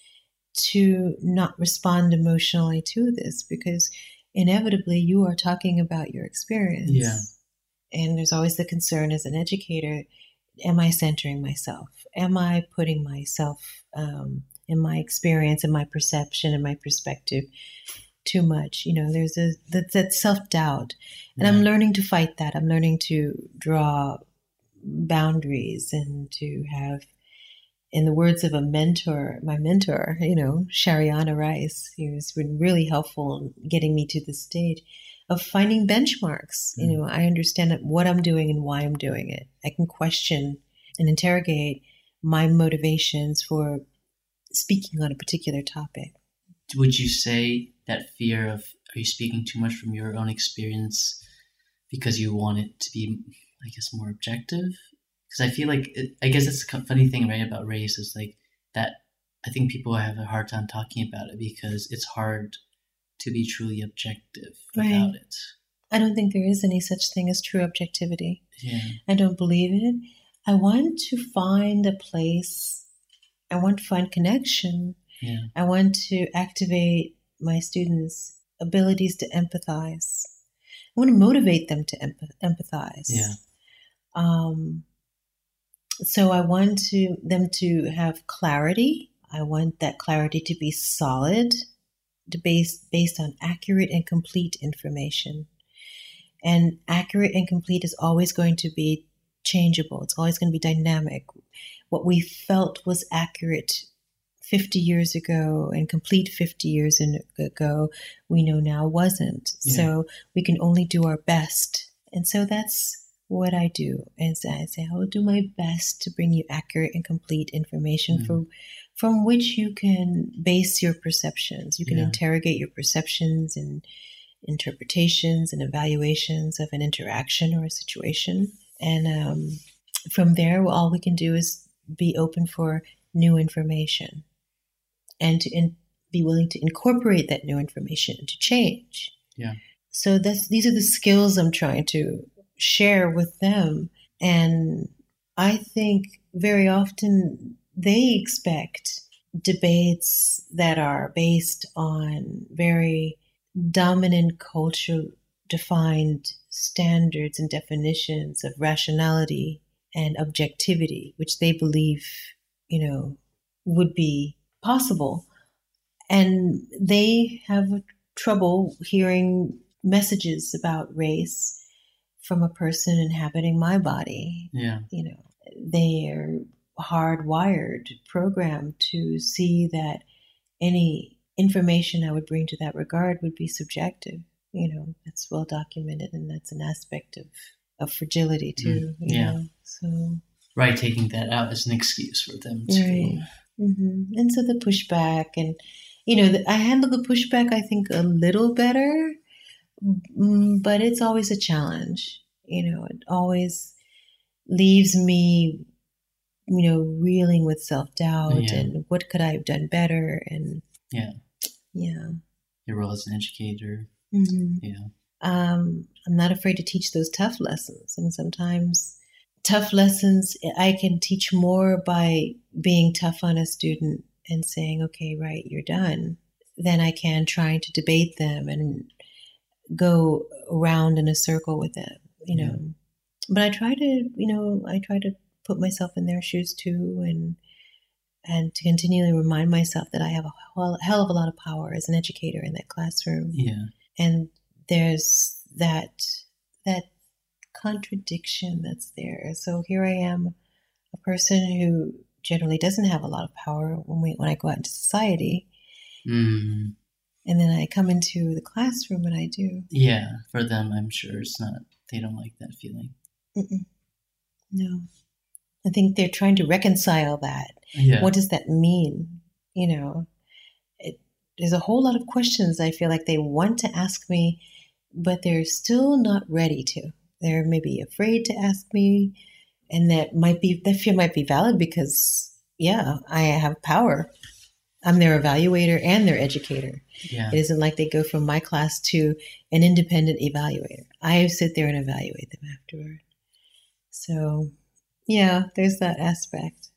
to not respond emotionally to this because inevitably you are talking about your experience. Yeah. And there's always the concern as an educator am I centering myself? Am I putting myself um, in my experience and my perception and my perspective too much? You know, there's a that, that self doubt. And I'm learning to fight that. I'm learning to draw boundaries and to have, in the words of a mentor, my mentor, you know, Shariana Rice, who's been really helpful in getting me to this stage of finding benchmarks. You Mm. know, I understand what I'm doing and why I'm doing it. I can question and interrogate my motivations for speaking on a particular topic. Would you say that fear of are you speaking too much from your own experience because you want it to be, I guess, more objective? because I feel like it, I guess it's a funny thing, right, about race is like that. I think people have a hard time talking about it because it's hard to be truly objective without Right. it. I don't think there is any such thing as true objectivity. Yeah, I don't believe it. I want to find a place. I want to find connection. yeah, I want to activate my students' abilities to empathize. I want to motivate them to empath- empathize. Yeah. Um, so I want to them to have clarity. I want that clarity to be solid, to base based on accurate and complete information. And accurate and complete is always going to be changeable. It's always going to be dynamic. What we felt was accurate 50 years ago and complete 50 years ago, we know now wasn't. Yeah. So we can only do our best. And so that's what I do. Is I say, I will do my best to bring you accurate and complete information Mhm. from, from which you can base your perceptions. You can Yeah. interrogate your perceptions and interpretations and evaluations of an interaction or a situation. And um, from there, all we can do is be open for new information and to in, be willing to incorporate that new information into change. Yeah. So that's these are the skills I'm trying to share with them, and I think very often they expect debates that are based on very dominant culture defined standards and definitions of rationality and objectivity, which they believe, you know, would be possible. And they have trouble hearing messages about race from a person inhabiting my body. yeah, You know, they're hardwired, programmed to see that any information I would bring to that regard would be subjective. You know, that's well documented, and that's an aspect of, of fragility too. you yeah. know. So right. Taking that out as an excuse for them to. Right. hmm And so the pushback, and you know, the, I handle the pushback, I think, a little better, mm, but it's always a challenge. You know, it always leaves me, you know, reeling with self doubt Yeah. and what could I have done better, and Yeah. yeah. Your role as an educator. Hmm Yeah, um, I'm not afraid to teach those tough lessons. And sometimes tough lessons, I can teach more by being tough on a student and saying, okay, right, you're done, than I can trying to debate them and go around in a circle with them, you know. But I try to, you know, I try to put myself in their shoes too and and to continually remind myself that I have a hell hell of a lot of power as an educator in that classroom yeah, and there's that that contradiction that's there. So here I am, a person who generally doesn't have a lot of power when we when I go out into society, mm, and then I come into the classroom and I do. yeah. For them, I'm sure it's not. They don't like that feeling. Mm-mm. No, I think they're trying to reconcile that. Yeah, What does that mean? You know, there's a whole lot of questions I feel like they want to ask me, but they're still not ready to. They're maybe afraid to ask me, and that might be that fear might be valid because yeah, I have power. I'm their evaluator and their educator. yeah, It isn't like they go from my class to an independent evaluator. I sit there and evaluate them afterward. So, yeah, there's that aspect.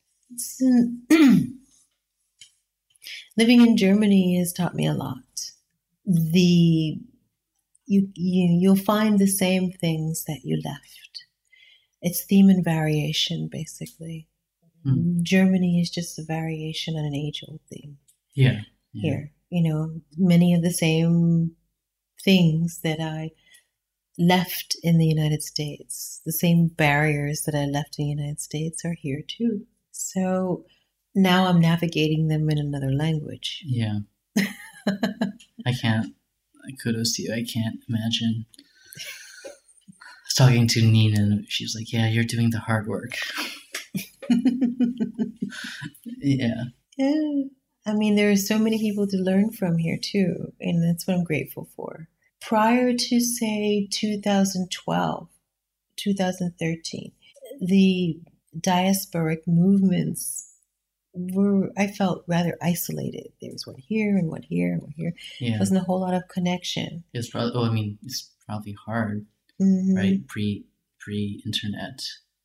Living in Germany has taught me a lot. The you, you you'll find the same things that you left. It's theme and variation, basically. Hmm. Germany is just a variation on an age-old theme yeah, yeah. here. You know, many of the same things that I left in the United States, the same barriers that I left in the United States are here too. So now I'm navigating them in another language. Yeah. I can't. Kudos to you. I can't imagine. I was talking to Nina, and she was like, "Yeah, you're doing the hard work." yeah, Yeah. I mean, there are so many people to learn from here too, and that's what I'm grateful for. Prior to, say, 2012, 2013, the diasporic movements were I felt rather isolated. There was one here and one here and one here. Yeah. There wasn't a whole lot of connection. It's probably. Oh, I mean, it's probably hard, Mm-hmm. right? Pre pre internet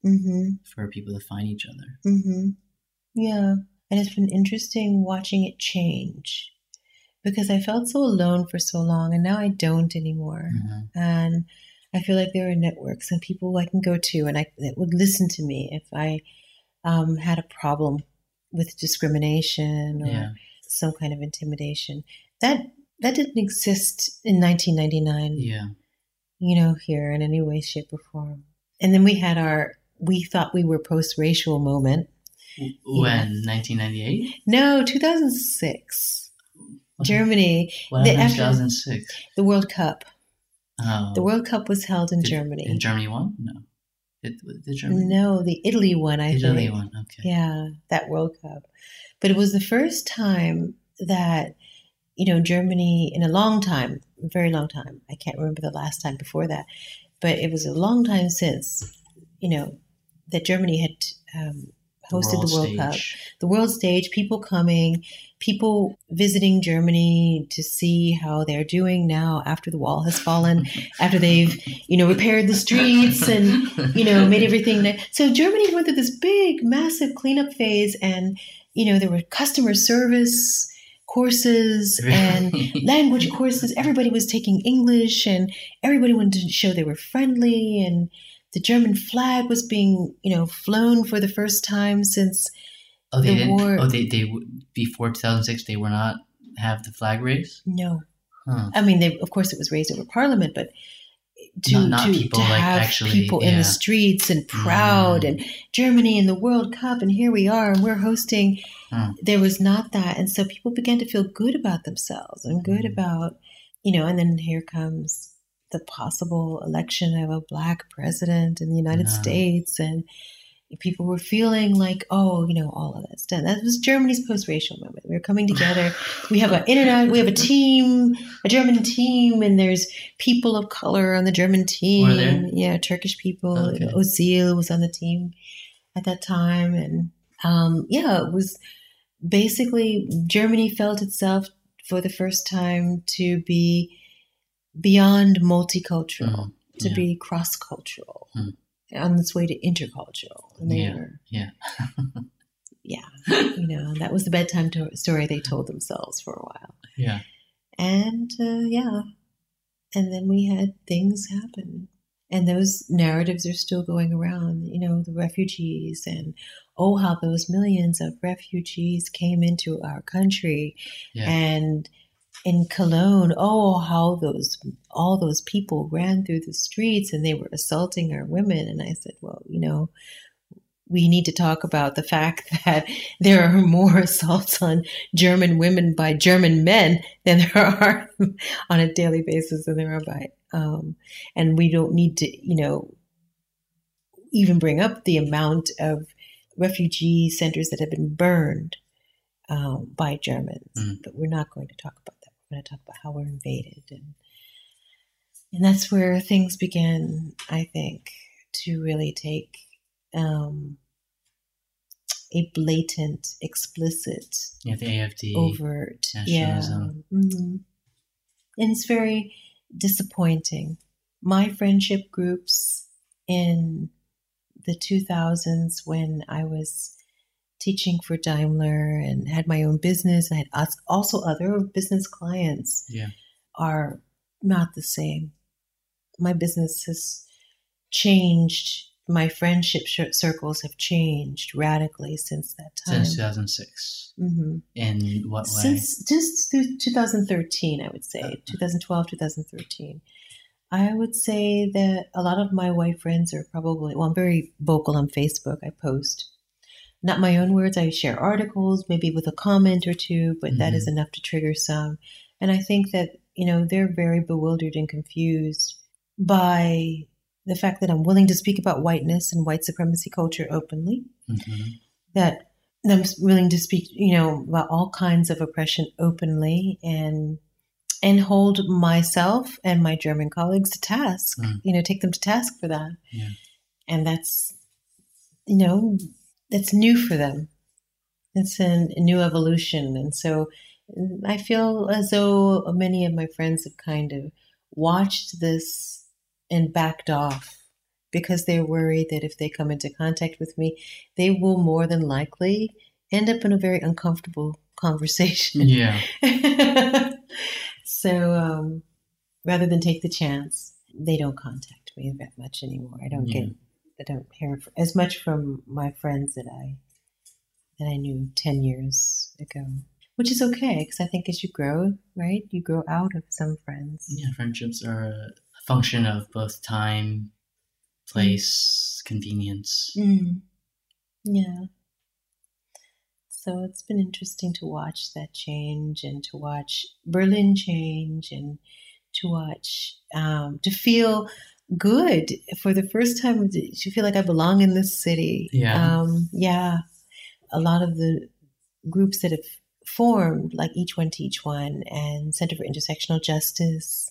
Mm-hmm. for people to find each other. Mm-hmm. Yeah. And it's been interesting watching it change because I felt so alone for so long and now I don't anymore. Mhm. And I feel like there are networks and people I can go to and I that would listen to me if I um, had a problem with discrimination or Yeah. some kind of intimidation. That that didn't exist in 1999 Yeah. you know, here in any way, shape, or form. And then we had our we thought we were post racial moment. When 1998. No, 2006. Germany, What the- happened in 2006? the World Cup. Oh. The World Cup was held in Did- Germany. And Germany won? No. Did, did Germany? No, the Italy won, I Italy think. won. Okay. Yeah, that World Cup. But it was the first time that, you know, Germany, in a long time, very long time, I can't remember the last time before that, but it was a long time since, you know, that Germany had um, hosted the World, Cup. The world stage, people coming, people visiting Germany to see how they're doing now after the wall has fallen, after they've, you know, repaired the streets and you know, made everything. So Germany went through this big, massive cleanup phase, and you know, there were customer service courses and language courses. Everybody was taking English, and everybody wanted to show they were friendly. And the German flag was being, you know, flown for the first time since. Oh, they the didn't. war- Oh, they they before 2006 they were not have the flag raised. No, Huh. I mean, they, of course, it was raised over Parliament, but to, Not- not to, people, to like, have actually, people in the streets and proud Mm. and Germany in the World Cup, and here we are, and we're hosting. Hmm. There was not that, and so people began to feel good about themselves and good Mm. about, you know, and then here comes the possible election of a black president in the United. States, and people were feeling like, oh, you know, all of that's done. That was Germany's post-racial moment. We were coming together. we have an internet. We have a team, a German team, and there's people of color on the German team. Yeah, Turkish people. Okay. Ozil was on the team at that time, and um, yeah, it was basically Germany felt itself for the first time to be beyond multicultural, Mm, to yeah. be cross-cultural, Mm. on its way to intercultural. And they Yeah. were, Yeah. yeah, you know, that was the bedtime to- story they told themselves for a while. Yeah. And uh, yeah, and then we had things happen. And those narratives are still going around, you know, the refugees and oh, how those millions of refugees came into our country. Yeah. And in Cologne, oh, how those, all those people ran through the streets and they were assaulting our women. And I said, well, you know, we need to talk about the fact that there are more assaults on German women by German men than there are on a daily basis than there are by, um, and we don't need to, you know, even bring up the amount of refugee centers that have been burned um, by Germans. Mm. But we're not going to talk about going to talk about how we're invaded, and and that's where things begin. I think to really take um, a blatant, explicit, Yeah. The AFD. overt, nationalism. yeah, hmm and it's very disappointing. My friendship groups in the 2000s when I was teaching for Daimler and had my own business, I had also other business clients Yeah. are not the same. My business has changed. My friendship sh- circles have changed radically since that time. Since 2006. hmm In what way? Since just through 2013, I would say 2012, 2013. I would say that a lot of my white friends are probably well. I'm very vocal on Facebook. I post not my own words. I share articles, maybe with a comment or two, but that Mhm. is enough to trigger some. And I think that you know they're very bewildered and confused by the fact that I'm willing to speak about whiteness and white supremacy culture openly Mhm. that I'm willing to speak, you know, about all kinds of oppression openly and and hold myself and my German colleagues to task, Mm. you know, take them to task for that. Yeah. And that's you know, that's new for them. It's a, new evolution. And so I feel as though many of my friends have kind of watched this and backed off because they're worried that if they come into contact with me, they will more than likely end up in a very uncomfortable conversation. Yeah. so um, rather than take the chance, they don't contact me that much anymore. I don't Yeah. get, I don't hear as much from my friends that I that I knew ten years ago, which is okay because I think as you grow, right, you grow out of some friends. Yeah, friendships are a function of both time, place, convenience. Mm. Yeah. So it's been interesting to watch that change and to watch Berlin change and to watch, um, to feel good for the first time, to feel like I belong in this city. Yeah. Um, yeah. A lot of the groups that have formed, like Each One Teach One and Center for Intersectional Justice,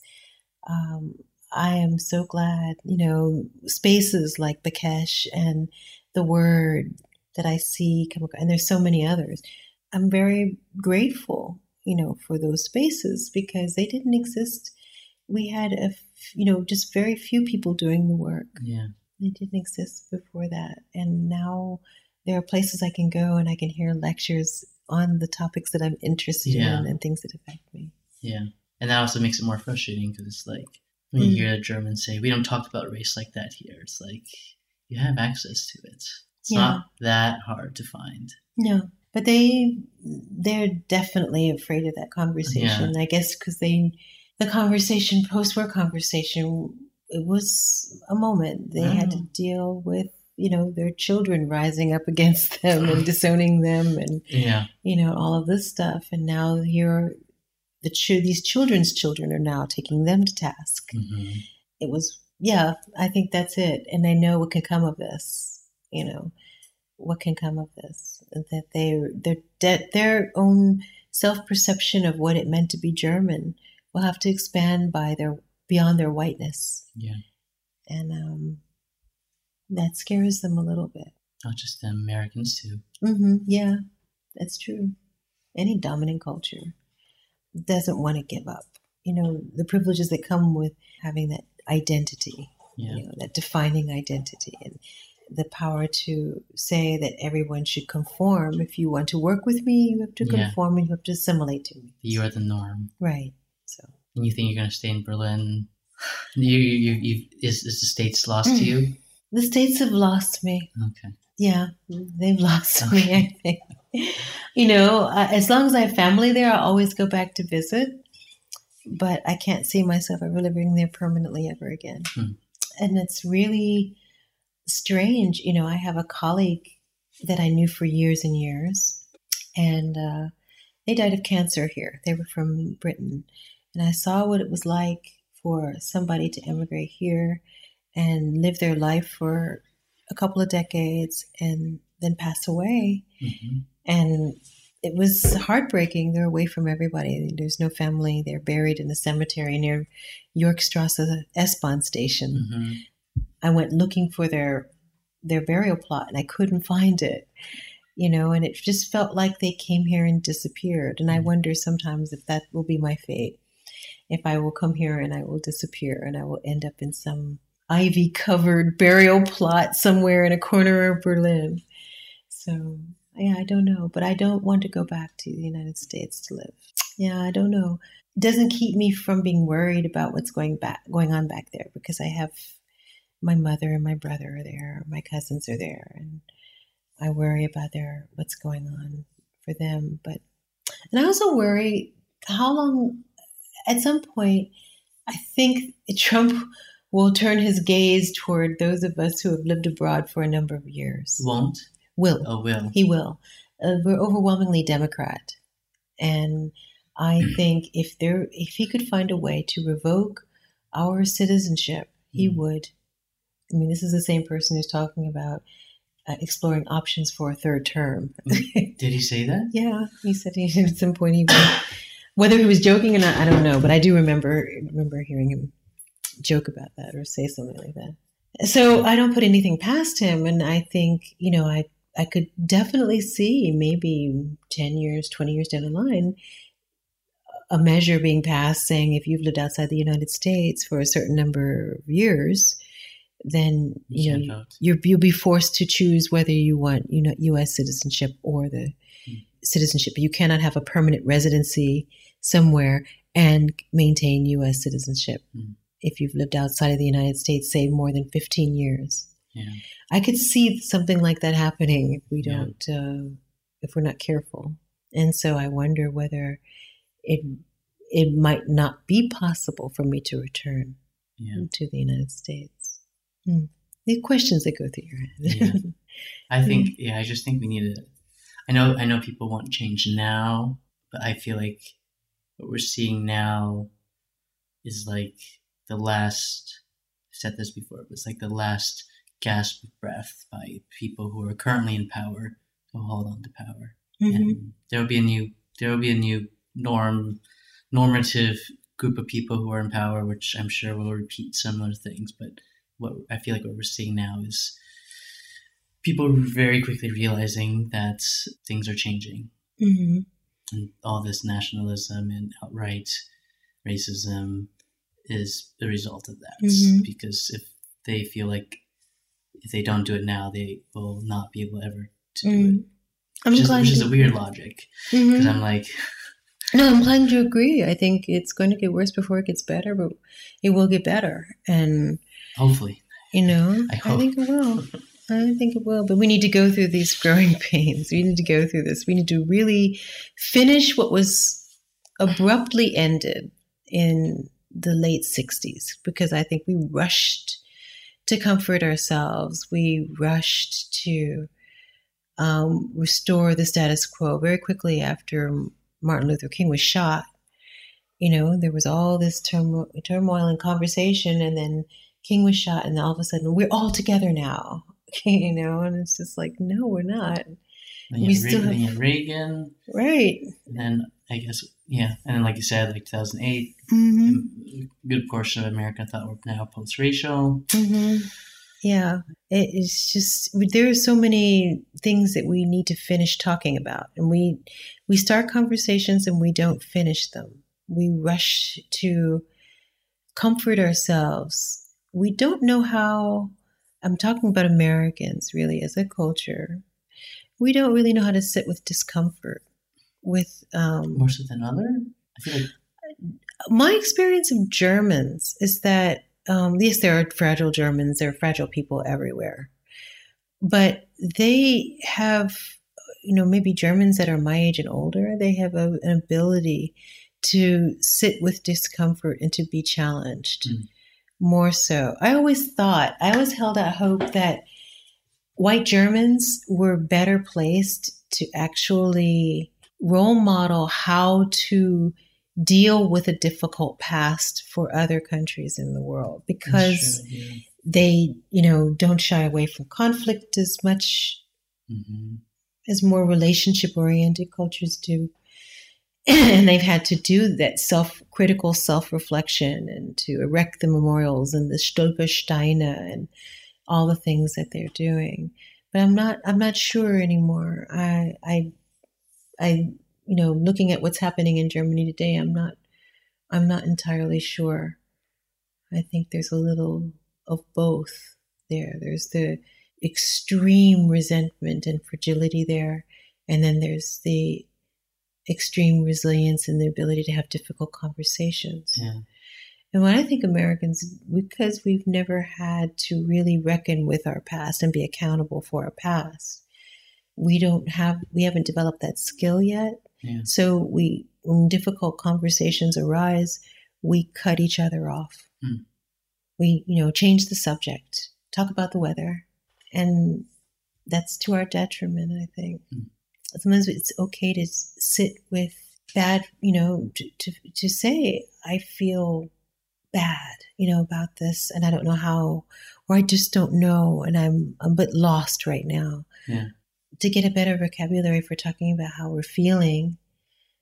um, I am so glad, you know, spaces like Bakesh and the Word that I see come across, and there's so many others. I'm very grateful, you know, for those spaces because they didn't exist. We had a, you know, just very few people doing the work. Yeah. They didn't exist before that, and now there are places I can go and I can hear lectures on the topics that I'm interested Yeah. in and things that affect me. Yeah. And that also makes it more frustrating because it's like when you Mm. hear the Germans say, we don't talk about race like that here. It's like you have access to it. It's Yeah. not that hard to find. No, but they they're definitely afraid of that conversation. I guess because they the conversation post war conversation it was a moment. They had to Mm. deal with you know their children rising up against them and disowning them and Yeah. you know all of this stuff. And now here the ch- these children's children are now taking them to task. Hmm it was yeah i think that's it. And they know what can come of this you know what can come of this. That they their de- their own self-perception of what it meant to be german will have to expand by their beyond their whiteness Yeah. and um, that scares them a little bit Not just the Americans too. Mm-hmm. yeah that's true any dominant culture doesn't want to give up you know the privileges that come with having that identity Yeah. you know, that defining identity and the power to say that everyone should conform. If you want to work with me, you have to Yeah. conform and you have to assimilate to me. You are the norm. Right. So And you think you're going to stay in Berlin? You, you, you, is, is the States lost to you? the states have lost me. Okay. Yeah, they've lost me, I think. You know, uh, as long as I have family there, I'll always go back to visit. But I can't see myself ever living there permanently ever again. Hmm. And it's really strange. You know, I have a colleague that I knew for years and years, and uh, they died of cancer here. They were from Britain. And I saw what it was like for somebody to immigrate here and live their life for a couple of decades and then pass away. hmm And it was heartbreaking. They're away from everybody. There's no family. They're buried in a cemetery near Yorkstrasse S-Bahn station. hmm I went looking for their their burial plot and I couldn't find it. You know, and it just felt like they came here and disappeared. And I wonder sometimes if that will be my fate. If I will come here and I will disappear and I will end up in some ivy covered burial plot somewhere in a corner of Berlin. So, yeah, I don't know, but I don't want to go back to the United States to live. Yeah, I don't know. It doesn't keep me from being worried about what's going back going on back there because I have my mother and my brother are there, my cousins are there, and I worry about their what's going on for them. But and I also worry how long. At some point, I think Trump will turn his gaze toward those of us who have lived abroad for a number of years. Won't? Will Oh, will. he will? Uh, we're overwhelmingly Democrat, and I think if there if he could find a way to revoke our citizenship, he Mhm. would. I mean, this is the same person who's talking about uh, exploring options for a third term. Did he say that? yeah, he said he, at some point he would. Whether he was joking or not, I don't know, but I do remember remember hearing him joke about that or say something like that. So I don't put anything past him. And I think, you know, I, I could definitely see maybe 10 years, 20 years down the line, a measure being passed saying if you've lived outside the United States for a certain number of years, then you, you know, you're, you'll be forced to choose whether you want you know U.S. citizenship or the. Citizenship. You cannot have a permanent residency somewhere and maintain U.S. citizenship Hmm. if you've lived outside of the United States, say more than 15 years. Yeah. I could see something like that happening if we don't, uh, if we're not careful. And so I wonder whether it it might not be possible for me to return Yeah. to the United States. Hmm. The questions that go through your head. I think yeah, I just think we need to I know I know people want change now, but I feel like what we're seeing now is like the last I've said this before, but it's like the last gasp of breath by people who are currently in power to hold on to power. Mhm. And there will be a new there will be a new norm normative group of people who are in power, which I'm sure will repeat similar things. But what I feel like what we're seeing now is people very quickly realizing that things are changing, Mhm. and all this nationalism and outright racism is the result of that. Mhm. Because if they feel like if they don't do it now, they will not be able ever to do Mm. it. I'm Which is, which is a weird logic because I'm like, No, I'm glad to agree. I think it's going to get worse before it gets better, but it will get better. And hopefully, you know, I I, think it will. I think it will. But we need to go through these growing pains. We need to go through this. We need to really finish what was abruptly ended in the late 60s because I think we rushed to comfort ourselves. We rushed to um, restore the status quo very quickly after Martin Luther King was shot. You know, there was all this turmoil and conversation, and then King was shot, and all of a sudden we're all together now. you know, and it's just like, no, we're not. then We still Reagan, have- Reagan, Right. and then I guess yeah, and then like you said, like 2008, Mm-hmm. a good portion of America thought we're now post-racial. hmm Yeah, it is just there are so many things that we need to finish talking about, and we we start conversations and we don't finish them. We rush to comfort ourselves. We don't know how. I'm talking about Americans really as a culture. We don't really know how to sit with discomfort. With um, More so than other, like my experience of Germans is that um, yes, there are fragile Germans. There are fragile people everywhere, but they have, you know, maybe Germans that are my age and older. They have a, an ability to sit with discomfort and to be challenged. Mm. More so, I always thought I always held out hope that white Germans were better placed to actually role model how to deal with a difficult past for other countries in the world because true, yeah. they, you know, don't shy away from conflict as much Mhm. as more relationship oriented cultures do. and they've had to do that self critical self reflection and to erect the memorials and the Stolpersteine and all the things that they're doing. But I'm not I'm not sure anymore. I I I you know, looking at what's happening in Germany today, I'm not I'm not entirely sure. I think there's a little of both there. There's the extreme resentment and fragility there, and then there's the extreme resilience and the ability to have difficult conversations. Yeah. And when I think Americans, because we've never had to really reckon with our past and be accountable for our past, we don't have, we haven't developed that skill yet. Yeah. So we, when difficult conversations arise, we cut each other off. Hmm. We, you know, change the subject, talk about the weather, and that's to our detriment. I think Hmm. Sometimes it's okay to sit with bad, you know, to, to to say I feel bad, you know, about this, and I don't know how, or I just don't know, and I'm I'm a bit lost right now Yeah. to get a better vocabulary for talking about how we're feeling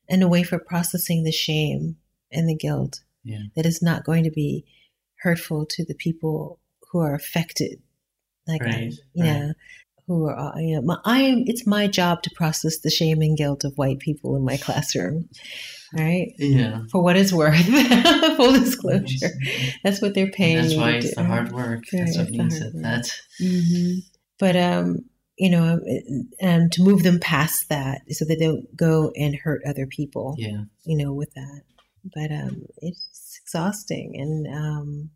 and a way for processing the shame and the guilt Yeah. that is not going to be hurtful to the people who are affected, like Right, yeah, right. Who are I am. know, my, I. It's my job to process the shame and guilt of white people in my classroom, right? Yeah. For what it's worth, full disclosure, that's what they're And paying. that's why to it's do. the hard work. Right, That's what the means hard that. work. that hmm But um, you know, um, to move them past that so they don't go and hurt other people. yeah. You know, with that. But um, it's exhausting, and um,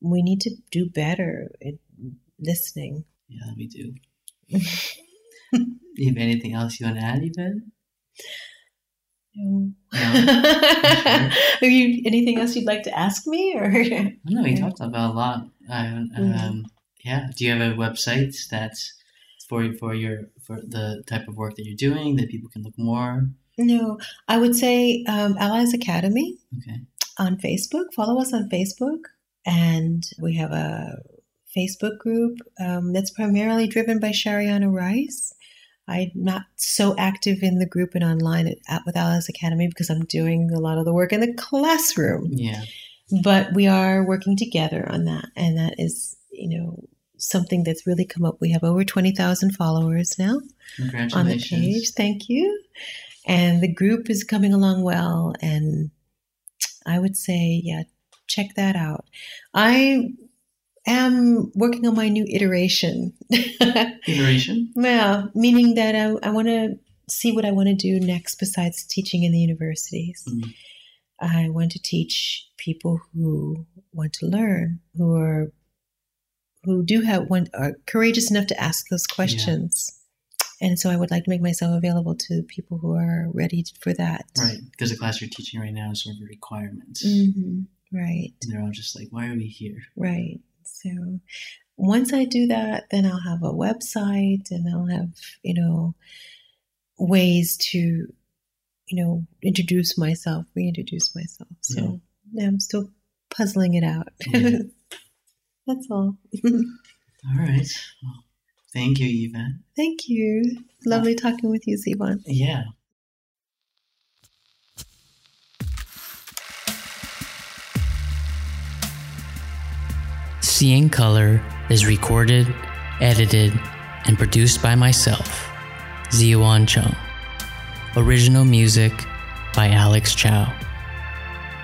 we need to do better at listening. Yeah, we do. you have anything else you want to add, Yvette? No. No. Are you anything else you'd like to ask me, or No, we talked about a lot. Um, um, yeah. Do you have a website that's for for your for the type of work that you're doing that people can look more? no? I would say um, Allies Academy. Okay. on Facebook. Follow us on Facebook. And we have a Facebook group um, that's primarily driven by Shariana Rice. I'm not so active in the group and online at, at with Allies Academy because I'm doing a lot of the work in the classroom. Yeah. But we are working together on that. And that is, you know, something that's really come up. We have over 20,000 followers now on the Congratulations. page. Thank you. And the group is coming along well. And I would say, yeah, check that out. I am working on my new iteration. Iteration. Yeah, meaning that I, I want to see what I want to do next besides teaching in the universities. Mhm. I want to teach people who want to learn, who are who do have one are courageous enough to ask those questions. And so I would like to make myself available to people who are ready for that. Right. Because the class you're teaching right now is sort of a requirement. hmm Right, And they're all just like, why are we here? right. So once I do that, then I'll have a website and I'll have, you know, ways to, you know, introduce myself, reintroduce myself. So yeah, I'm still puzzling it out. Yeah. That's all. All right. Well, thank you, Yvette. Thank you. Lovely talking with you, Sivan. Yeah. Seeing Color is recorded, edited, and produced by myself, Ziwan Chung. Original music by Alex Chow.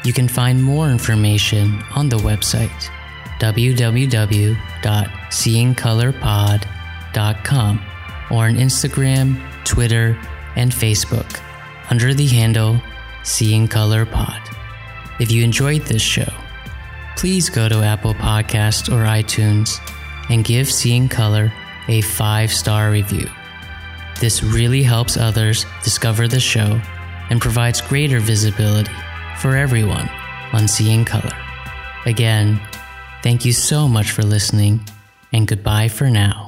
You can find more information on the website www.seeingcolorpod.com or on Instagram, Twitter, and Facebook under the handle Seeing Color Pod. If you enjoyed this show, please go to Apple Podcasts or iTunes and give Seeing Color a five star review. This really helps others discover the show and provides greater visibility for everyone on Seeing Color. Again, thank you so much for listening, and goodbye for now.